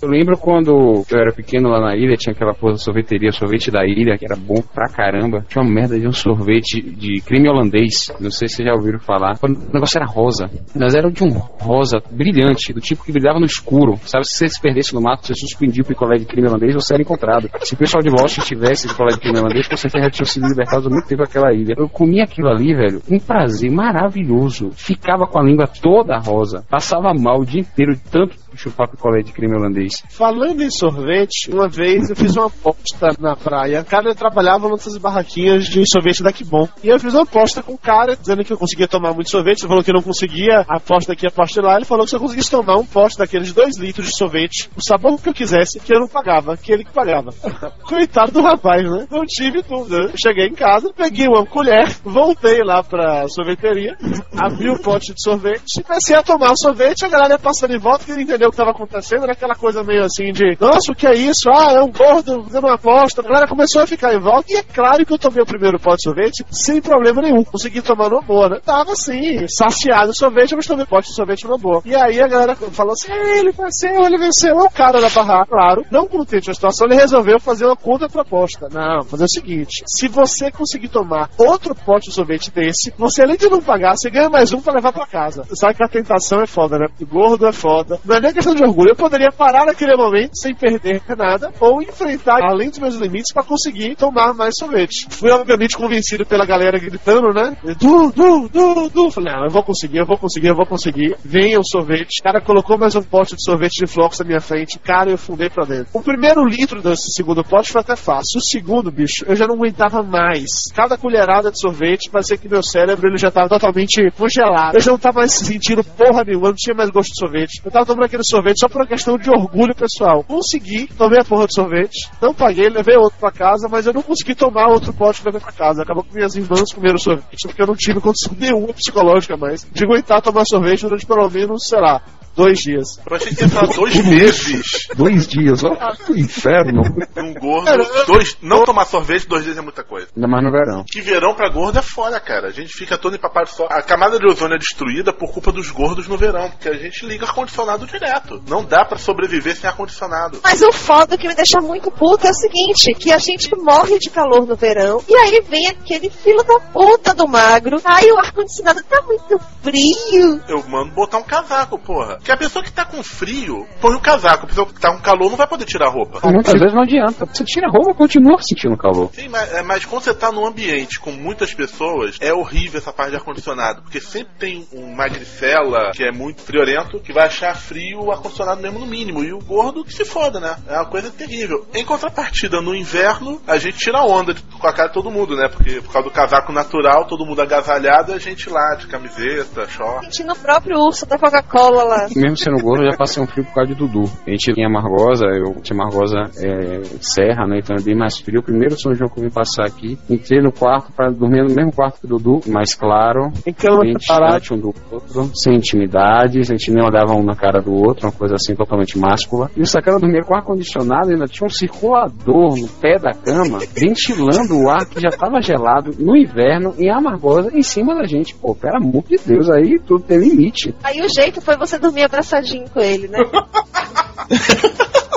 Eu lembro quando eu era pequeno lá na ilha, tinha aquela porra sorveteria, sorvete da ilha, que era bom pra caramba. Tinha uma merda de um sorvete de creme holandês. Não sei se vocês já ouviram falar. O negócio era rosa. Mas era de um rosa brilhante, do tipo que brilhava no escuro. Sabe, se você se perdesse no mato, você suspendia o picolé de creme holandês, você era encontrado. Se o pessoal de Washington tivesse picolé de creme holandês, certeza já tinham sido libertados há muito tempo daquela ilha. Eu comia aquilo ali, velho, um prazer maravilhoso. Ficava com a língua toda rosa. Passava mal o dia inteiro de tanto chupar picolé de creme holandês. Falando em sorvete, uma vez eu fiz uma aposta na praia. O cara trabalhava nessas barraquinhas de sorvete da Kibon. E eu fiz uma aposta com o cara, dizendo que eu conseguia tomar muito sorvete. Ele falou que não conseguia, a aposta aqui, a aposta lá. Ele falou que se eu conseguisse tomar um pote daqueles 2 litros de sorvete, o sabor que eu quisesse, que eu não pagava, que ele que pagava. Coitado do rapaz, né? Não tive dúvida. Cheguei em casa, peguei uma colher, voltei lá pra sorveteria, abri o pote de sorvete, comecei a tomar o sorvete, a galera passando em volta, que entendeu o que estava acontecendo, era aquela coisa meio assim de, nossa, o que é isso? Ah, é um gordo fazendo uma aposta. A galera começou a ficar em volta, e é claro que eu tomei o primeiro pote de sorvete sem problema nenhum. Consegui tomar numa boa, né? Tava assim, saciado o sorvete, mas tomei pote de sorvete numa boa. E aí a galera falou assim, "Ah, ele venceu, ele venceu. É o cara da barraca, claro. Não contente a situação, ele resolveu fazer uma contra-proposta. Não, fazer o seguinte, se você conseguir tomar outro pote de sorvete desse, você além de não pagar, você ganha mais um pra levar pra casa. Sabe que a tentação é foda, né? O gordo é foda. Não é nem questão de orgulho. Eu poderia parar naquele momento sem perder nada ou enfrentar além dos meus limites pra conseguir tomar mais sorvete. Fui obviamente convencido pela galera gritando, né? Du, du, du, du. Falei, não, eu vou conseguir, eu vou conseguir, eu vou conseguir. Venha o sorvete. O cara colocou mais um pote de sorvete de flocos na minha frente. Cara, eu fundei pra dentro. O primeiro litro desse segundo pote foi até fácil. O segundo, bicho, eu já não aguentava mais. Cada colherada de sorvete parecia que meu cérebro ele já tava totalmente congelado. Eu já não tava mais sentindo porra nenhuma, não tinha mais gosto de sorvete. Eu tava tomando aquele sorvete só por uma questão de orgulho pessoal. Consegui, tomei a porra de sorvete, não paguei, levei outro pra casa, mas eu não consegui tomar outro pote pra levar pra casa. Acabou que minhas irmãs comeram sorvete, porque eu não tive condição nenhuma psicológica mais de aguentar tomar sorvete durante pelo menos, sei lá, Dois dias. Eu achei que ia falar dois meses Dois dias, ó, que inferno. num gordo. Dois, não tomar sorvete, dois dias é muita coisa. Ainda mais no verão. Que verão pra gordo é foda, cara. A gente fica todo empapado só. A camada de ozônio é destruída por culpa dos gordos no verão, porque a gente liga ar-condicionado direto. Não dá pra sobreviver sem ar-condicionado. Mas o foda que me deixa muito puta é o seguinte, que a gente morre de calor no verão, e aí vem aquele filho da puta do magro, aí o ar-condicionado tá muito frio. Eu mando botar um casaco, porra. Porque a pessoa que tá com frio, põe um casaco. A pessoa que tá com calor não vai poder tirar a roupa. Muitas vezes não adianta. Você tira a roupa, continua sentindo calor. Sim, mas, é, mas quando você tá num ambiente com muitas pessoas, é horrível essa parte de ar-condicionado. Porque sempre tem um magricela que é muito friorento, que vai achar frio o ar-condicionado mesmo no mínimo. E o gordo que se foda, né? É uma coisa terrível. Em contrapartida, no inverno, a gente tira onda de- com a cara de todo mundo, né? Porque por causa do casaco natural, todo mundo agasalhado, a gente lá de camiseta, short. Sentindo o próprio urso da Coca-Cola lá. Mesmo sendo gordo, eu já passei um frio por causa de Dudu. A gente tinha Amargosa, eu tinha Amargosa é, Serra, né? Então é bem mais frio. Primeiro São João que eu vim passar aqui, entrei no quarto pra dormir no mesmo quarto que o Dudu, mais claro, cama bem distante um do outro, sem intimidades, a gente nem olhava um na cara do outro, uma coisa assim totalmente máscula. E o sacana dormia com ar-condicionado, ainda tinha um circulador no pé da cama, ventilando o ar que já tava gelado no inverno em Amargosa em cima da gente. Pô, pelo amor de Deus, aí tudo tem limite. Aí o jeito foi você dormir abraçadinho com ele, né?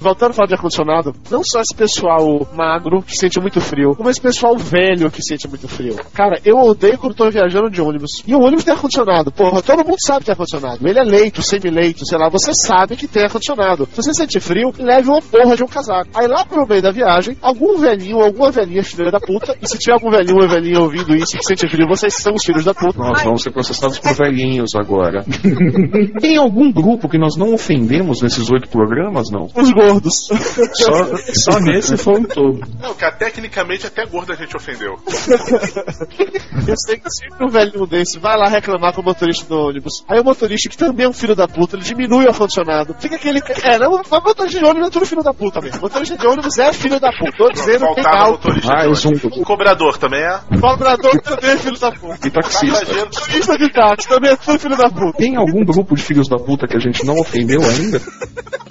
Voltando a falar de ar-condicionado, não só esse pessoal magro que sente muito frio, como esse pessoal velho que sente muito frio. Cara, eu odeio quando tô viajando de ônibus. E o ônibus tem ar-condicionado. Porra, todo mundo sabe que tem ar-condicionado. Ele é leito, semi-leito, sei lá, você sabe que tem ar-condicionado. Se você sente frio, leve uma porra de um casaco. Aí lá pro meio da viagem, algum velhinho, alguma velhinha filha da puta, e se tiver algum velhinho ou velhinha ouvindo isso que sente frio, vocês são os filhos da puta. Nós vamos ser processados por velhinhos agora. Tem algum grupo que nós não ofendemos nesses oito programas, não? Os gordos. Só, só nesse foi um todo. Não, cara, tecnicamente até gordo a gente ofendeu. Eu sei que sempre um velhinho desse vai lá reclamar com o motorista do ônibus. Aí o motorista, que também é um filho da puta, ele diminui o ar-condicionado. Fica aquele. É, não, mas motorista de ônibus é tudo filho da puta mesmo. Motorista de ônibus é filho da puta. Tô dizendo que motorista. Mais de ônibus. um. O cobrador também é. Cobrador também é filho da puta. E taxista. Motorista de táxi também é tudo filho da puta. Tem algum grupo de filhos da puta que a gente não ofendeu ainda?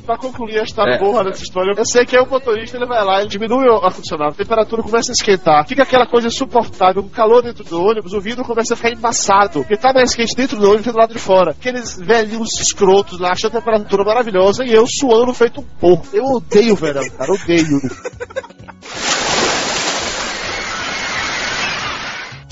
Pra concluir esta É. porra dessa história, eu sei que é o motorista, ele vai lá, ele diminui o ar-condicionado, a temperatura começa a esquentar, fica aquela coisa insuportável, com calor dentro do ônibus, o vidro começa a ficar embaçado, porque tá mais quente dentro do ônibus do lado de fora. Aqueles velhinhos escrotos lá, achando a temperatura maravilhosa, e eu suando feito um porco. Eu odeio o verão, cara, odeio.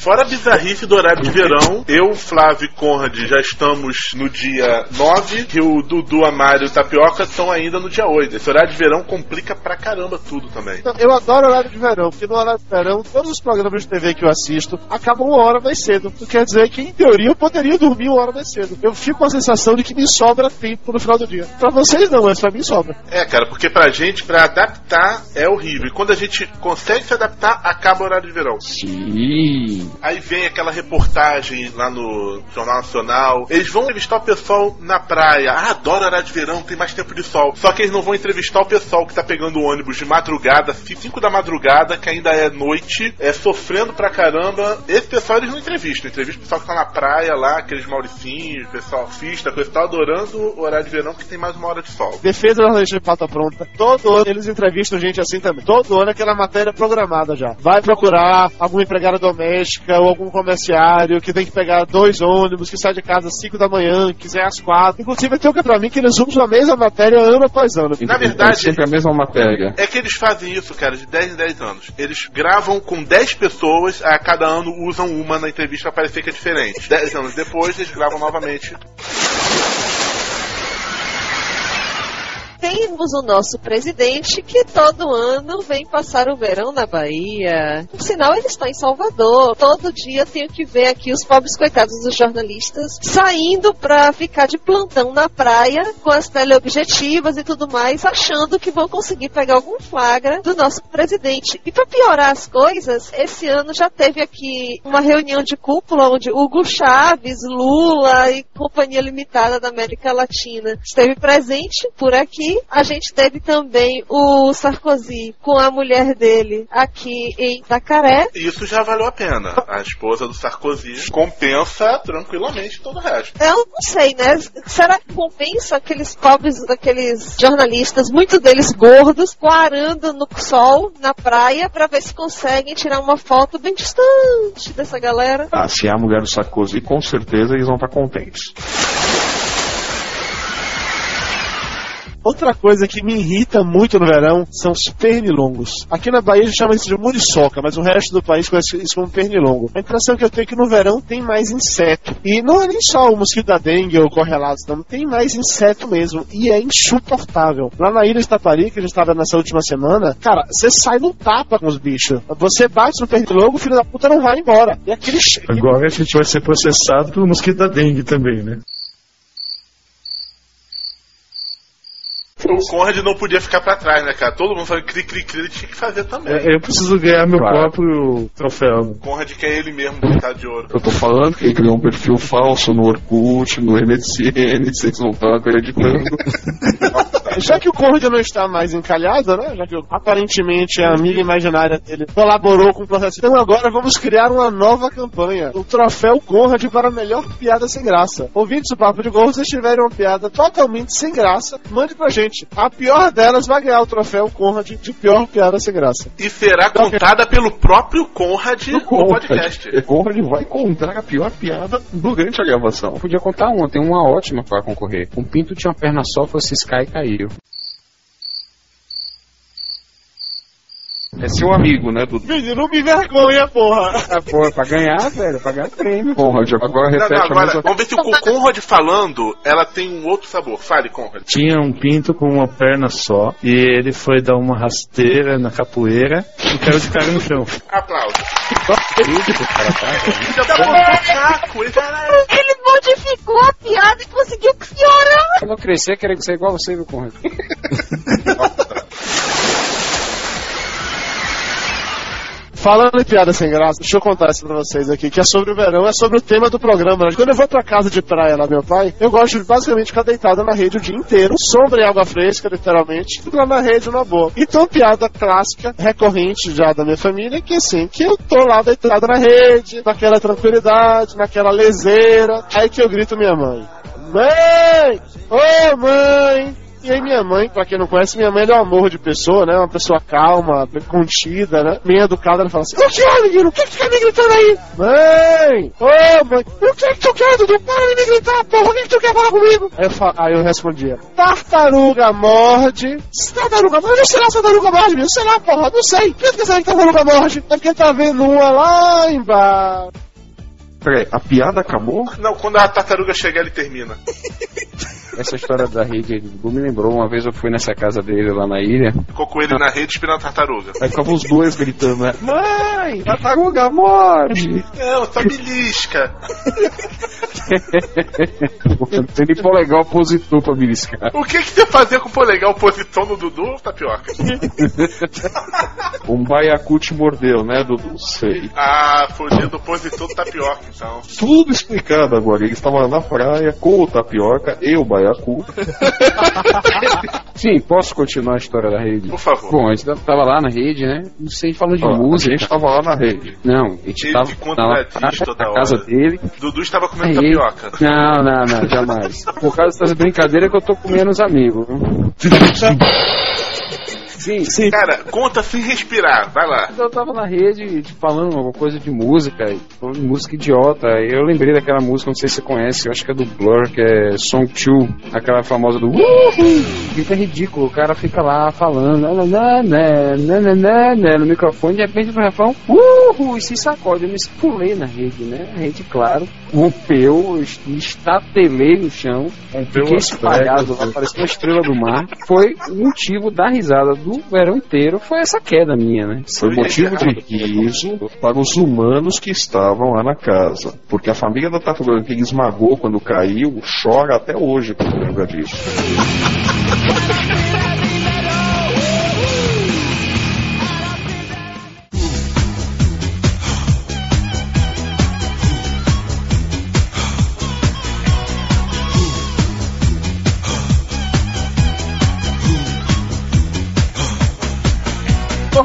Fora a bizarrice do horário de verão, eu, Flávio e Conrad já estamos no dia 9 e o Dudu, a Mário e o Tapioca estão ainda no dia 8. Esse horário de verão complica pra caramba tudo também. Eu adoro horário de verão, porque no horário de verão, todos os programas de TV que eu assisto acabam uma hora mais cedo. Isso quer dizer que, em teoria, eu poderia dormir uma hora mais cedo. Eu fico com a sensação de que me sobra tempo no final do dia. Pra vocês não, mas pra mim sobra. É, cara, porque pra gente, pra adaptar, é horrível. E quando a gente consegue se adaptar, acaba o horário de verão. Sim. Aí vem aquela reportagem lá no Jornal Nacional. Eles vão entrevistar o pessoal na praia. Ah, adoro horário de verão, tem mais tempo de sol. Só que eles não vão entrevistar o pessoal que tá pegando o ônibus de madrugada, 5 da madrugada, que ainda é noite, é sofrendo pra caramba. Esse pessoal eles não entrevistam. Entrevistam o pessoal que tá na praia lá, aqueles mauricinhos, pessoal fista, coisa tal, adorando o horário de verão, que tem mais uma hora de sol. Defesa da de pauta pronta. Todo ano eles entrevistam gente assim também. Todo ano é aquela matéria programada já. Vai procurar alguma empregada doméstica ou algum comerciário que tem que pegar dois ônibus, que sai de casa às 5 da manhã, que sai às 4. Inclusive tem um que é pra mim que eles usam a mesma matéria ano após ano. Na verdade- É sempre a mesma matéria. É que eles fazem isso, cara, de 10 em 10 anos. Eles gravam com 10 pessoas, a cada ano usam uma na entrevista pra parecer que é diferente. 10 anos depois, eles gravam novamente. Temos o nosso presidente que todo ano vem passar o verão na Bahia. Por sinal, ele está em Salvador. Todo dia tenho que ver aqui os pobres coitados dos jornalistas saindo pra ficar de plantão na praia com as teleobjetivas e tudo mais, achando que vão conseguir pegar algum flagra do nosso presidente. E para piorar as coisas, esse ano já teve aqui uma reunião de cúpula onde Hugo Chaves, Lula e Companhia Limitada da América Latina esteve presente por aqui E a gente teve também o Sarkozy com a mulher dele aqui em Itacaré. Isso já valeu a pena. A esposa do Sarkozy compensa tranquilamente todo o resto. Eu não sei, né? Será que compensa aqueles pobres, aqueles jornalistas, muitos deles gordos, quarando no sol, na praia, pra ver se conseguem tirar uma foto bem distante dessa galera? Ah, se é a mulher do Sarkozy, com certeza eles vão estar contentes. Outra coisa que me irrita muito no verão são os pernilongos. Aqui na Bahia a gente chama isso de muriçoca, mas o resto do país conhece isso como pernilongo. A impressão que eu tenho é que no verão tem mais inseto. E não é nem só o mosquito da dengue ou correlatos, não. Tem mais inseto mesmo. E é insuportável. Lá na ilha de Tapari, que a gente estava nessa última semana, cara, você sai no tapa com os bichos. Você bate no pernilongo, o filho da puta não vai embora. E aquele. Agora a gente vai ser processado pelo mosquito da dengue também, né? O Conrad não podia ficar pra trás, né, cara? Todo mundo falando cri, cri, cri, ele tinha que fazer também. É, Eu preciso ganhar meu Claro. próprio troféu. O Conrad quer ele mesmo botar de ouro. Eu tô falando que ele criou um perfil falso no Orkut, no MSN, vocês não estão acreditando. Já que o Conrad não está mais encalhado, né? Já que aparentemente a amiga imaginária dele colaborou com o processo. Então agora vamos criar uma nova campanha. O troféu Conrad para a melhor piada sem graça. Ouvintes do Papo de Gordo, se tiverem uma piada totalmente sem graça, mande pra gente. A pior delas vai ganhar o troféu Conrad de pior piada sem graça. E será contada pelo próprio Conrad no podcast. O Conrad vai contar a pior piada durante a gravação. Podia contar uma, tem uma ótima pra concorrer. Um pinto tinha uma perna só, foi ciscar e caiu. É seu amigo, né, Dudu? Menino, não me vergonha, porra. Ah, pô, pra ganhar, velho, pra ganhar prêmio. Conrad, agora Não, repete não, a agora, mesma vamos ver se o Co- Conrad falando, ela tem um outro sabor. Fale, Conrad. Tinha um pinto com uma perna só e ele foi dar uma rasteira na capoeira e caiu de cara no chão. Aplausos. Tá, saco, ele modificou a piada e conseguiu piorar. Quando eu crescer, quero ser igual você, viu, Conrad? Falando em piada sem graça, deixa eu contar isso pra vocês aqui, que é sobre o verão, é sobre o tema do programa. né? Quando eu vou pra casa de praia lá, meu pai, eu gosto de basicamente ficar deitado na rede o dia inteiro, sombra e água fresca, literalmente, fico lá na rede numa boa. Então, piada clássica, recorrente já da minha família, que assim, que eu tô lá deitado na rede, naquela tranquilidade, naquela leseira, aí que eu grito minha mãe. Mãe! Ô mãe! E aí minha mãe, pra quem não conhece, minha mãe é um amor de pessoa, né? Uma pessoa calma, bem contida, né? Bem educada, ela fala assim, o que é, menino? O que que tu quer me gritando aí? Mãe! Ô, mãe! O que que tu quer, Dudu? Para de me gritar, porra! O que que tu quer falar comigo? Aí eu, fa- aí eu respondia, tartaruga morde... Tartaruga morde? Não sei lá se tartaruga morde, menino. Sei lá, porra, não sei. Por que sabe que tartaruga morde? É porque tá vendo uma lá embaixo. Peraí, a piada acabou? Não, quando a tartaruga chegar, ele termina. Essa história da rede do me lembrou. Uma vez eu fui nessa casa dele lá na ilha. Ficou com ele na rede esperando a tartaruga. Aí ficavam os dois gritando, né? Mãe, tartaruga morde! Não, só belisca. Tem de polegar opositor pra beliscar. O que que você fazia com o polegar oposição no Dudu tapioca? Um baiacu te mordeu, né, Dudu? Sei. Ah, fugindo do opositor do tapioca, então. Tudo explicado agora. Ele estava na praia com o tapioca e o baiacu. Sim, posso continuar a história da rede? Por favor. Bom, a gente tava lá na rede, né? Não sei, falando de Ó, música. A gente estava lá na rede. Não, a gente Ele tava conta na, toda na hora. casa dele. Dudu estava comendo Aí- tapioca. Não, não, não, jamais. Por causa dessas brincadeiras que eu tô comendo os amigos. viu? Sim, Cara, conta sem respirar. Vai lá. eu tava na rede falando alguma coisa de música, falando de música idiota. Eu lembrei daquela música, não sei se você conhece, eu acho que é do Blur, que é Song 2, aquela famosa do Uhul! Isso é ridículo, o cara fica lá falando no microfone, de repente no refrão, Uhul! E se sacode. Eu me pulei na rede, né? A rede, claro, rompeu, estatelei no chão, fiquei espalhado lá, parecia uma estrela do mar. Foi o motivo da risada do verão inteiro, foi essa queda minha, né? Foi motivo de riso para os humanos que estavam lá na casa. Porque a família da tartaruga que esmagou quando caiu chora até hoje quando lembra disso.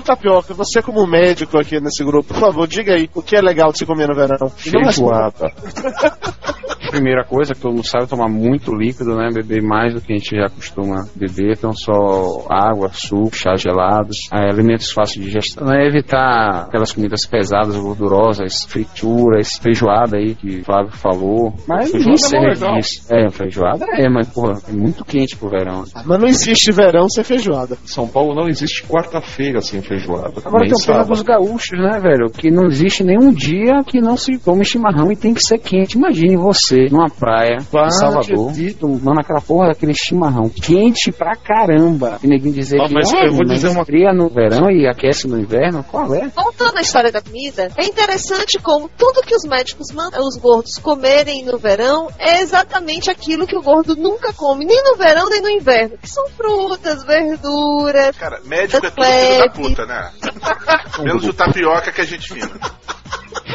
Tapioca, você como médico aqui nesse grupo, por favor, diga aí o que é legal de se comer no verão. Feijoada. Primeira coisa que todo mundo sabe, tomar muito líquido, né? Beber mais do que a gente já costuma beber, então só água, suco, chá gelados, é, alimentos fáceis de digestão. Né? Evitar aquelas comidas pesadas, gordurosas, frituras, feijoada aí que o Flávio falou. Mas Feijoada é disso. É, feijoada é, mas porra, é muito quente pro verão. Mas não existe verão sem feijoada. Em São Paulo não existe quarta-feira sem feijoada. Agora tem o pena sábado. dos gaúchos, né, velho? Que não existe nenhum dia que não se tome chimarrão e tem que ser quente. Imagine você numa praia em Salvador, tomando aquela porra daquele chimarrão quente pra caramba. E ninguém dizer que mas "Ah, eu vou dizer uma- fria no verão e aquece no inverno. Qual é? Voltando à história da comida, é interessante como tudo que os médicos mandam os gordos comerem no verão é exatamente aquilo que o gordo nunca come, nem no verão nem no inverno, que são frutas, verduras. Cara, médico é tudo filho da puta, né? Menos o tapioca que a gente fina.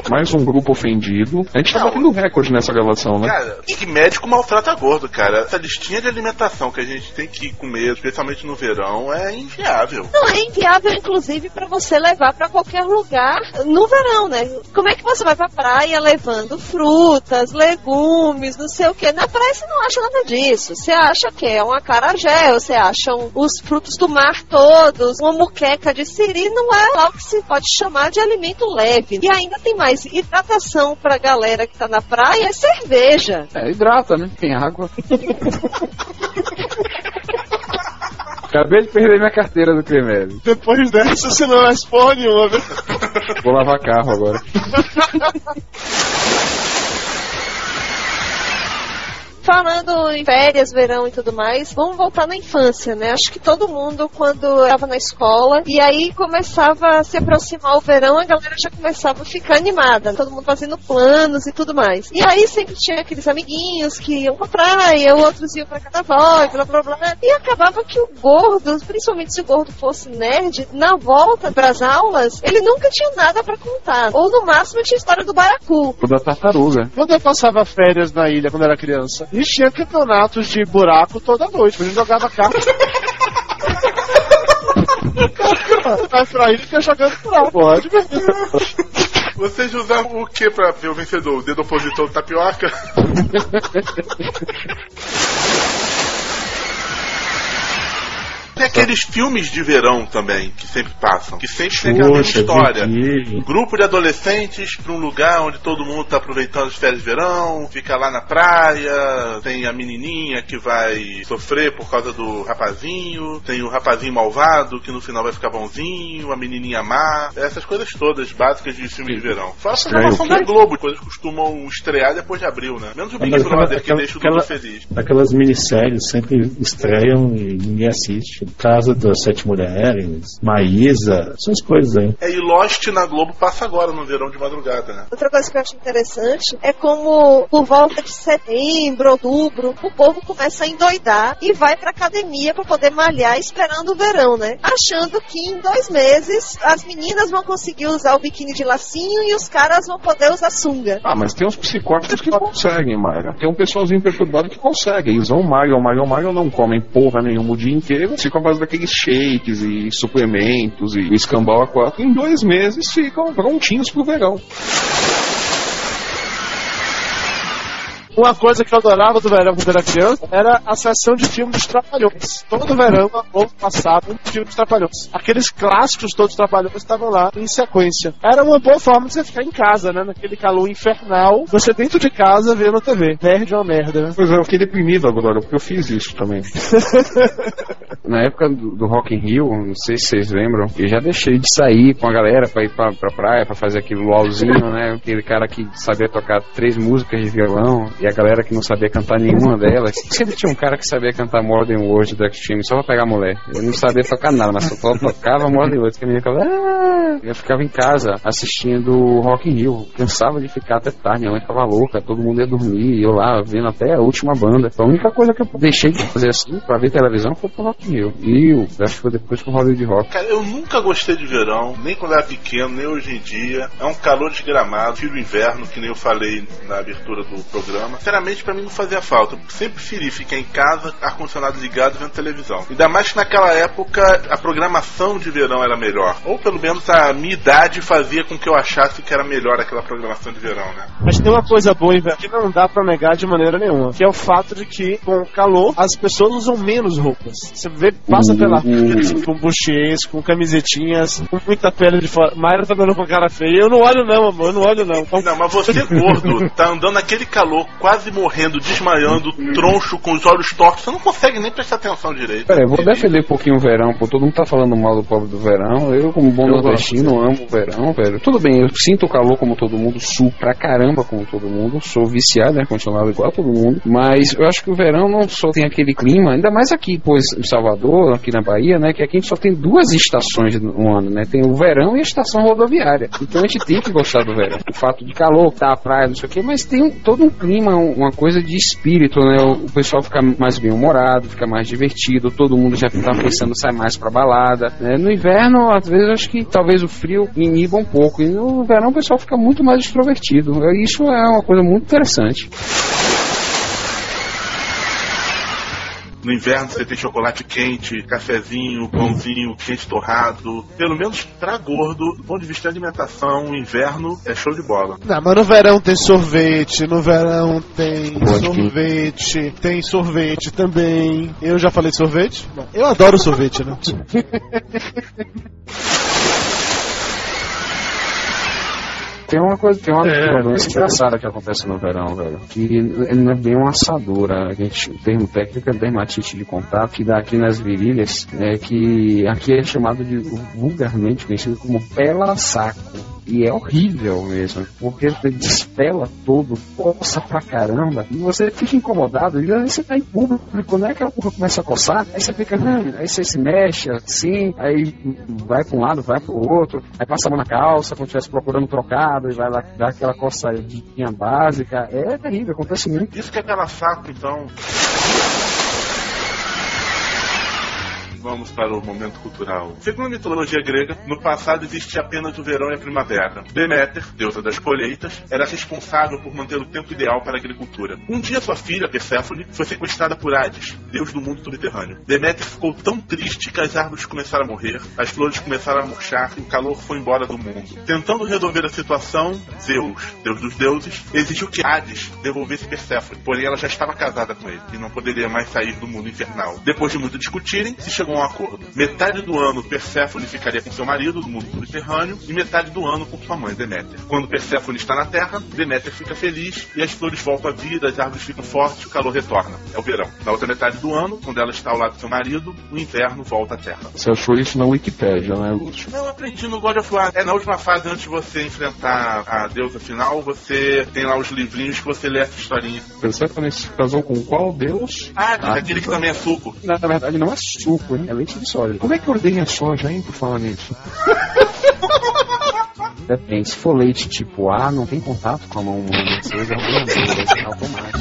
Mais um grupo ofendido. A gente tá batendo recorde nessa gravação, né? Cara, que médico maltrata gordo, cara. Essa listinha de alimentação que a gente tem que comer, especialmente no verão, é inviável. Não é inviável, inclusive, para você levar para qualquer lugar no verão, né? Como é que você vai pra praia levando frutas, legumes, não sei o que? Na praia você não acha nada disso. Você acha que é um acarajé, você acha um- os frutos do mar todos, uma muqueca de siri, não é algo que se pode chamar de alimento leve. E ainda tem mais hidratação pra galera que tá na praia, é cerveja. É, hidrata, né? Tem água. Acabei de perder minha carteira do Cremeve. Depois dessa, você não responde nenhuma, viu? Vou lavar carro agora. Falando em férias, verão e tudo mais, vamos voltar na infância, né? Acho que todo mundo, quando estava na escola, e aí começava a se aproximar o verão, a galera já começava a ficar animada, todo mundo fazendo planos e tudo mais. E aí sempre tinha aqueles amiguinhos que iam pra praia, outros iam pra carnaval e blá blá blá. E acabava que o gordo, principalmente se o gordo fosse nerd, na volta pras aulas, ele nunca tinha nada pra contar. Ou no máximo tinha história do baracu. O da tartaruga. Quando eu passava férias na ilha quando era criança, a gente tinha campeonatos de buraco toda noite, a gente jogava carta. Vai pra ilha e fica jogando buraco, pode. Vocês usavam o que pra ver o vencedor? O dedo opositor do tapioca? Tem aqueles filmes de verão também, que sempre passam, que sempre tem aquela Poxa, história. vi- Grupo de adolescentes pra um lugar onde todo mundo tá aproveitando as férias de verão, fica lá na praia, tem a menininha que vai sofrer por causa do rapazinho, tem o rapazinho malvado que no final vai ficar bonzinho, a menininha má, essas coisas todas básicas de filme de verão. Fora a Estranho, da Globo, coisas costumam estrear depois de abril, né? Menos o Big Brother que deixa o mundo feliz. Aquelas minisséries sempre estreiam e ninguém assiste. Casa das Sete Mulheres, Maísa, essas coisas aí. É, e Lost na Globo passa agora no verão de madrugada, né? Outra coisa que eu acho interessante é como por volta de setembro, outubro, o povo começa a endoidar e vai pra academia pra poder malhar esperando o verão, né? Achando que em dois meses as meninas vão conseguir usar o biquíni de lacinho e os caras vão poder usar sunga. Ah, mas tem uns psicóticos que conseguem, Mayra. Tem um pessoalzinho perturbado que consegue. Eles vão malham, malham, malham, não comem porra nenhuma o dia inteiro. Ficam à base daqueles shakes e suplementos e escambau a quatro. Em dois meses ficam prontinhos pro verão. Uma coisa que eu adorava do verão quando era criança era a sessão de filmes dos Trapalhões. Todo verão a Globo passava um filme dos Trapalhões. Aqueles clássicos todos dos Trapalhões estavam lá em sequência. Era uma boa forma de você ficar em casa, né? Naquele calor infernal, você dentro de casa vendo TV. Perde uma merda, né? Pois é, eu fiquei deprimido agora, porque eu fiz isso também. Na época do, do Rock in Rio, não sei se vocês lembram, eu já deixei de sair com a galera pra ir pra, pra praia, pra fazer aquele luauzinho, né? Aquele cara que sabia tocar três músicas de violão e a galera que não sabia cantar nenhuma delas. Sempre tinha um cara que sabia cantar Modern World do Extreme só pra pegar a mulher. Eu não sabia tocar nada, mas só tocava Modern World, que a menina ficava... "Ah!" Eu ficava em casa assistindo Rock in Rio. Cansava de ficar até tarde, minha mãe ficava louca, todo mundo ia dormir, e eu lá vendo até a última banda. A única coisa que eu deixei de fazer assim pra ver televisão foi pro Rock in Rio. E eu acho que foi depois pro Hollywood Rock. Cara, eu nunca gostei de verão, nem quando era pequeno, nem hoje em dia. É um calor desgramado, fio inverno, que nem eu falei na abertura do programa. Sinceramente, pra mim não fazia falta. Eu sempre preferi ficar em casa, ar-condicionado ligado, vendo televisão. Ainda mais que naquela época a programação de verão era melhor. Ou pelo menos a minha idade fazia com que eu achasse que era melhor aquela programação de verão, né? Mas tem uma coisa boa, inverno, que não dá pra negar de maneira nenhuma, que é o fato de que, com o calor, as pessoas usam menos roupas. Você vê, passa pela rua, assim, com buchês, com camisetinhas, com muita pele de fora. Mayra tá dando com a cara feia. Eu não olho não, amor, eu não olho não. Então, Não, mas você gordo, tá andando naquele calor, quase morrendo, desmaiando, troncho, com os olhos tortos, você não consegue nem prestar atenção direito. Pera, eu vou defender um pouquinho o verão, pô. Todo mundo tá falando mal do pobre do verão. Eu, como bom Eu nordestino, amo o verão, velho. Tudo bem, eu sinto o calor como todo mundo, sul pra caramba como todo mundo. Sou viciado, né? Continuado igual todo mundo. Mas eu acho que o verão não só tem aquele clima, ainda mais aqui, pois, em Salvador, aqui na Bahia, né? Que aqui a gente só tem duas estações no ano, né? Tem o verão e a estação rodoviária. Então a gente tem que gostar do verão. O fato de calor, tá a praia, não sei o quê, mas tem um- todo um clima, uma coisa de espírito, né? O, pessoal fica mais bem-humorado, fica mais divertido, todo mundo já tá pensando em sair mais pra balada. né? No inverno, às vezes, acho que talvez o frio iniba um pouco. E no verão o pessoal fica muito mais extrovertido. Isso é uma coisa muito interessante. No inverno você tem chocolate quente, cafezinho, pãozinho, quente torrado. Pelo menos pra gordo, do ponto de vista de alimentação, o inverno é show de bola. Não, mas no verão tem sorvete, no verão tem sorvete, tem sorvete também. Eu já falei de sorvete? Não. Eu adoro sorvete, né? Tem uma coisa, tem uma É, doença engraçada que acontece no verão, velho. Que não é bem uma assadura. A gente, o termo técnico é dermatite de contato, que dá aqui nas virilhas, é que aqui é chamado de vulgarmente conhecido como pela saco. E é horrível mesmo, porque despela todo, coça pra caramba, e você fica incomodado, e aí você tá em público, né? Aquela porra começa a coçar, aí você fica, hum, aí você se mexe assim, aí vai pra um lado, vai pro outro, aí passa a mão na calça, se estivesse procurando e vai lá dar aquela coçadinha básica. É terrível, acontece muito. Isso que é pela saco, então. Vamos para o momento cultural. Segundo a mitologia grega, no passado existia apenas o verão e a primavera. Deméter, deusa das colheitas, era responsável por manter o tempo ideal para a agricultura. Um dia sua filha, Perséfone, foi sequestrada por Hades, deus do mundo subterrâneo. Deméter ficou tão triste que as árvores começaram a morrer, as flores começaram a murchar e o calor foi embora do mundo. Tentando resolver a situação, Zeus, deus dos deuses, exigiu que Hades devolvesse Perséfone, porém ela já estava casada com ele e não poderia mais sair do mundo infernal. Depois de muito discutirem, se chegou um acordo. Metade do ano Perséfone ficaria com seu marido do mundo subterrâneo e metade do ano com sua mãe Deméter. Quando Perséfone está na Terra, Deméter fica feliz e as flores voltam à vida, as árvores ficam fortes, o calor retorna. É o verão. Na outra metade do ano, quando ela está ao lado do seu marido, o inverno volta à Terra. Você achou isso na Wikipédia, né, Lúcio? Eu aprendi no God of War. É na última fase, antes de você enfrentar a deusa final, você tem lá os livrinhos que você lê essa historinha. Persephone se casou com qual deus? Ah, Ah, aquele que também é suco. Na, na verdade não é suco, hein? É leite de soja. Como é que ordenha soja, hein, por falar nisso? Depende, se for leite tipo A, não tem contato com a mão humana, você usa é automático.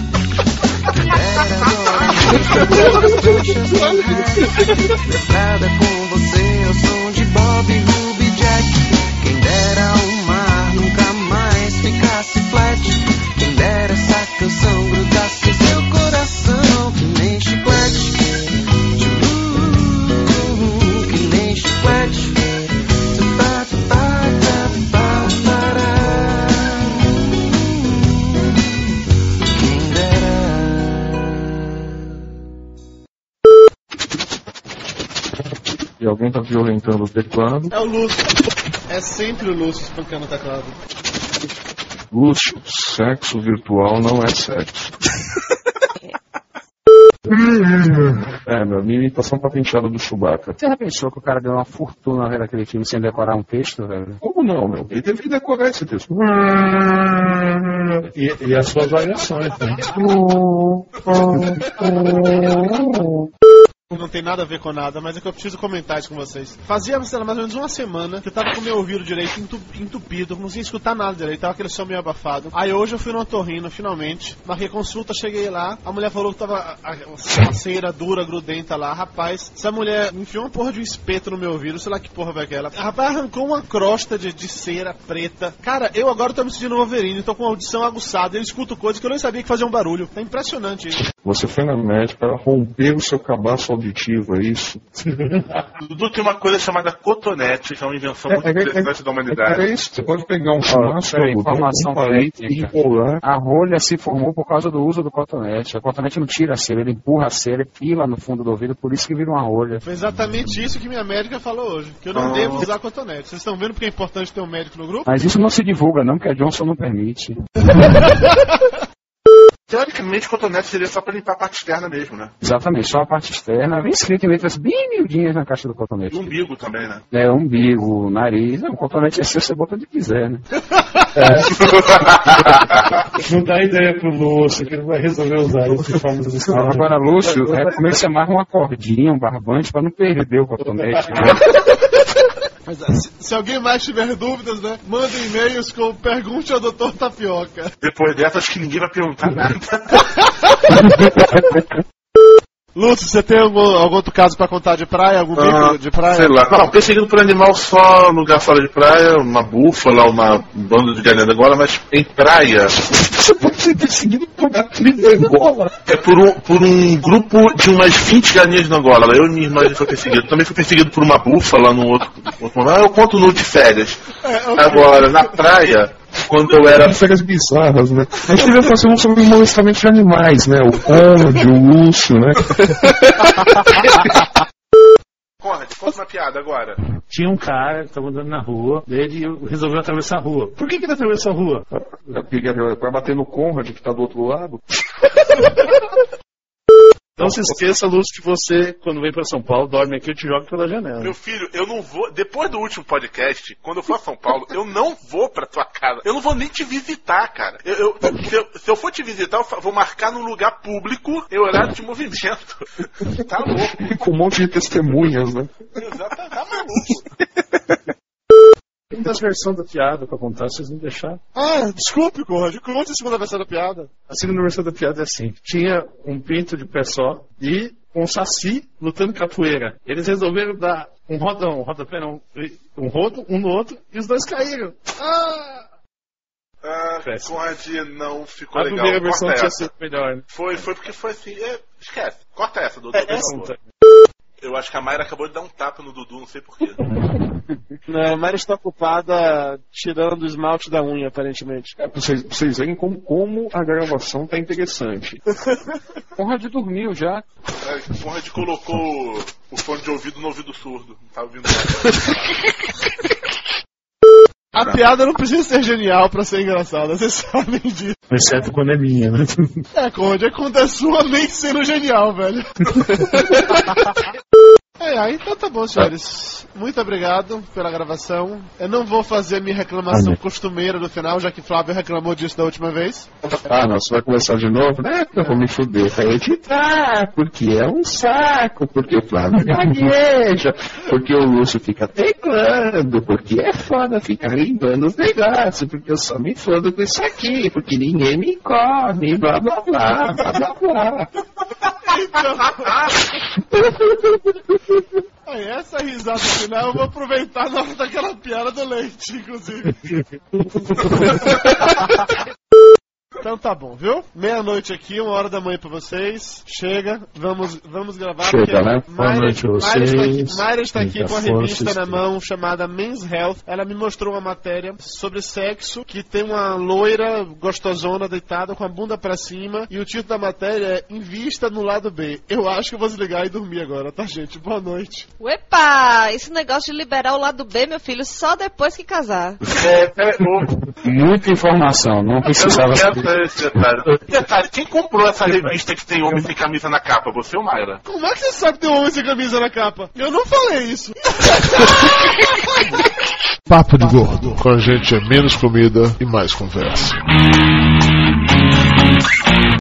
Nada com você, eu sou de Bob Ruby Jack. Quem dera o mar nunca mais ficasse flat. Quem dera essa canção grudasse seu coração, alguém tá violentando o teclado. É o Lúcio. É sempre o Lúcio espancando o teclado. Lúcio, sexo virtual não é sexo. é, meu, minha imitação pra penteada do Chewbacca. Você já pensou que o cara ganhou uma fortuna vendo aquele filme sem decorar um texto, velho? Como não, meu? Ele teve que decorar esse texto. E, e as suas variações, né? Não tem nada a ver com nada, mas é que eu preciso comentar isso com vocês. Fazia, sei lá, mais ou menos uma semana que eu tava com meu ouvido direito entu- entupido, não conseguia escutar nada direito, tava aquele som meio abafado. Aí hoje eu fui no otorrino, finalmente, marquei consulta, cheguei lá, a mulher falou que tava a, a, a cera dura, grudenta lá. Rapaz, essa mulher enfiou uma porra de um espeto no meu ouvido, sei lá que porra vai aquela. Rapaz, arrancou uma crosta de, de cera preta. Cara, eu agora tô me sentindo Wolverine, tô com a audição aguçada, eu escuto coisas que eu nem sabia que faziam barulho. É impressionante isso. Você foi na médica romper o seu cabaço auditivo, é isso? Dudu tem uma coisa chamada cotonete, que é uma invenção muito interessante da humanidade. É isso, você pode pegar um chumaço, peraí, informação técnica. enrolar. A rolha se formou por causa do uso do cotonete. O cotonete não tira a cera, ele empurra a cera e pila no fundo do ouvido, por isso que vira uma rolha. Foi exatamente isso que minha médica falou hoje. Que eu não Ah. devo usar cotonete. Vocês estão vendo porque é importante ter um médico no grupo? Mas isso não se divulga, não, porque a Johnson não permite. Teoricamente, cotonete seria só pra limpar a parte externa mesmo, né? Exatamente, só a parte externa, vem escrito em letras bem miudinhas na caixa do cotonete. E o umbigo também, né? É, umbigo, nariz, não, o cotonete é seu, você bota onde quiser, né? Não dá ideia pro Lúcio que ele vai resolver usar isso de forma desesperada. Agora, Lúcio, é como é que você amarra uma cordinha, um barbante, pra não perder o cotonete. né? Mas, ah, se, se alguém mais tiver dúvidas, né? Manda e-mails com pergunte ao Dr. Tapioca. Depois dessa, acho que ninguém vai perguntar nada. Lúcio, você tem algum, algum outro caso pra contar de praia? Algum Ah, bico de praia? Sei lá. Não, perseguido por animal só no lugar fora de praia, uma búfala, uma banda de galinha da Angola, mas em praia. Você pode ser perseguido por galinha da Angola. É por um, por um grupo de umas 20 galinhas da Angola. Eu e minha irmã a gente foi perseguido. Também fui perseguido por uma búfala no outro, outro momento. Ah, Eu conto no de férias. Agora, na praia, quando eu era. Férias bizarras, né? A gente devia fazer um sobre molestamento de animais, né? O Conde, o Lúcio, né? Conrad, conta uma piada agora. Tinha um cara que estava andando na rua, ele resolveu atravessar a rua. Por que, que ele atravessou a rua? Vai bater no Conrad que tá do outro lado. Não se esqueça, Lúcio, que você, quando vem pra São Paulo, dorme aqui e te joga pela janela. Meu filho, eu não vou. Depois do último podcast, quando eu for a São Paulo, eu não vou pra tua casa. Eu não vou nem te visitar, cara. Eu, eu- se, eu, se eu for te visitar, eu vou marcar num lugar público em horário de movimento. Tá louco. Com um monte de testemunhas, né? Exato, tá maluco. Tem das versões da piada pra contar, vocês não deixaram. Ah, desculpe, Conrad. Conte a segunda versão da piada. A segunda versão da piada é assim: tinha um pinto de pé só e um saci lutando capoeira. Eles resolveram dar um rodão, um rodapé não, um rodo, um no outro, e os dois caíram. Ah! Ah. Conrad não ficou A legal. primeira versão tinha sido melhor, né? Foi, foi porque foi assim. é, esquece. Corta essa, Dudu. É, essa tá. Eu acho que a Mayra acabou de dar um tapa no Dudu, não sei porquê. Não, a Mari está ocupada tirando o esmalte da unha, aparentemente. É, pra vocês, pra vocês verem como, como a gravação tá interessante. Conrad dormiu já. É, o Conrad colocou o fone de ouvido no ouvido surdo. Não tá ouvindo nada. A piada não precisa ser genial pra ser engraçada, vocês sabem disso. Exceto quando é minha, né? É, Conde, é quando é sua nem sendo genial, velho. É, aí então tá bom, senhores. Muito obrigado pela gravação. Eu não vou fazer minha reclamação Amém. costumeira no final, já que Flávio reclamou disso da última vez. Ah, não, você vai começar de novo? né? eu vou me fuder. Vai editar, porque é um saco, porque o Flávio gagueja, porque o Lúcio fica teclando, porque é foda ficar limpando os negócios, porque eu só me fodo com isso aqui, porque ninguém me come, blá blá blá, blá blá blá. Aí, essa risada final eu vou aproveitar na hora daquela piada do leite, inclusive. Então tá bom, viu? Meia-noite aqui, uma hora da manhã pra vocês. Chega, vamos, vamos gravar. Chega, porque né? Boa Mayra- noite a Mayra está aqui, vocês. Mayra está aqui com a revista na mão chamada Men's Health. Ela me mostrou uma matéria sobre sexo que tem uma loira gostosona deitada com a bunda pra cima e o título da matéria é Invista no lado B. Eu acho que eu vou desligar e dormir agora, tá, gente? Boa noite. Uepa! Esse negócio de liberar o lado B, meu filho, só depois que casar. É, ô, Muita informação, não precisava saber. Esse detalhe. Detalhe, quem comprou essa revista que tem homem sem camisa na capa? Você ou Mayra? Como é que você sabe que tem um homem sem camisa na capa? Eu não falei isso. Papo de Gordo. Com a gente é menos comida e mais conversa.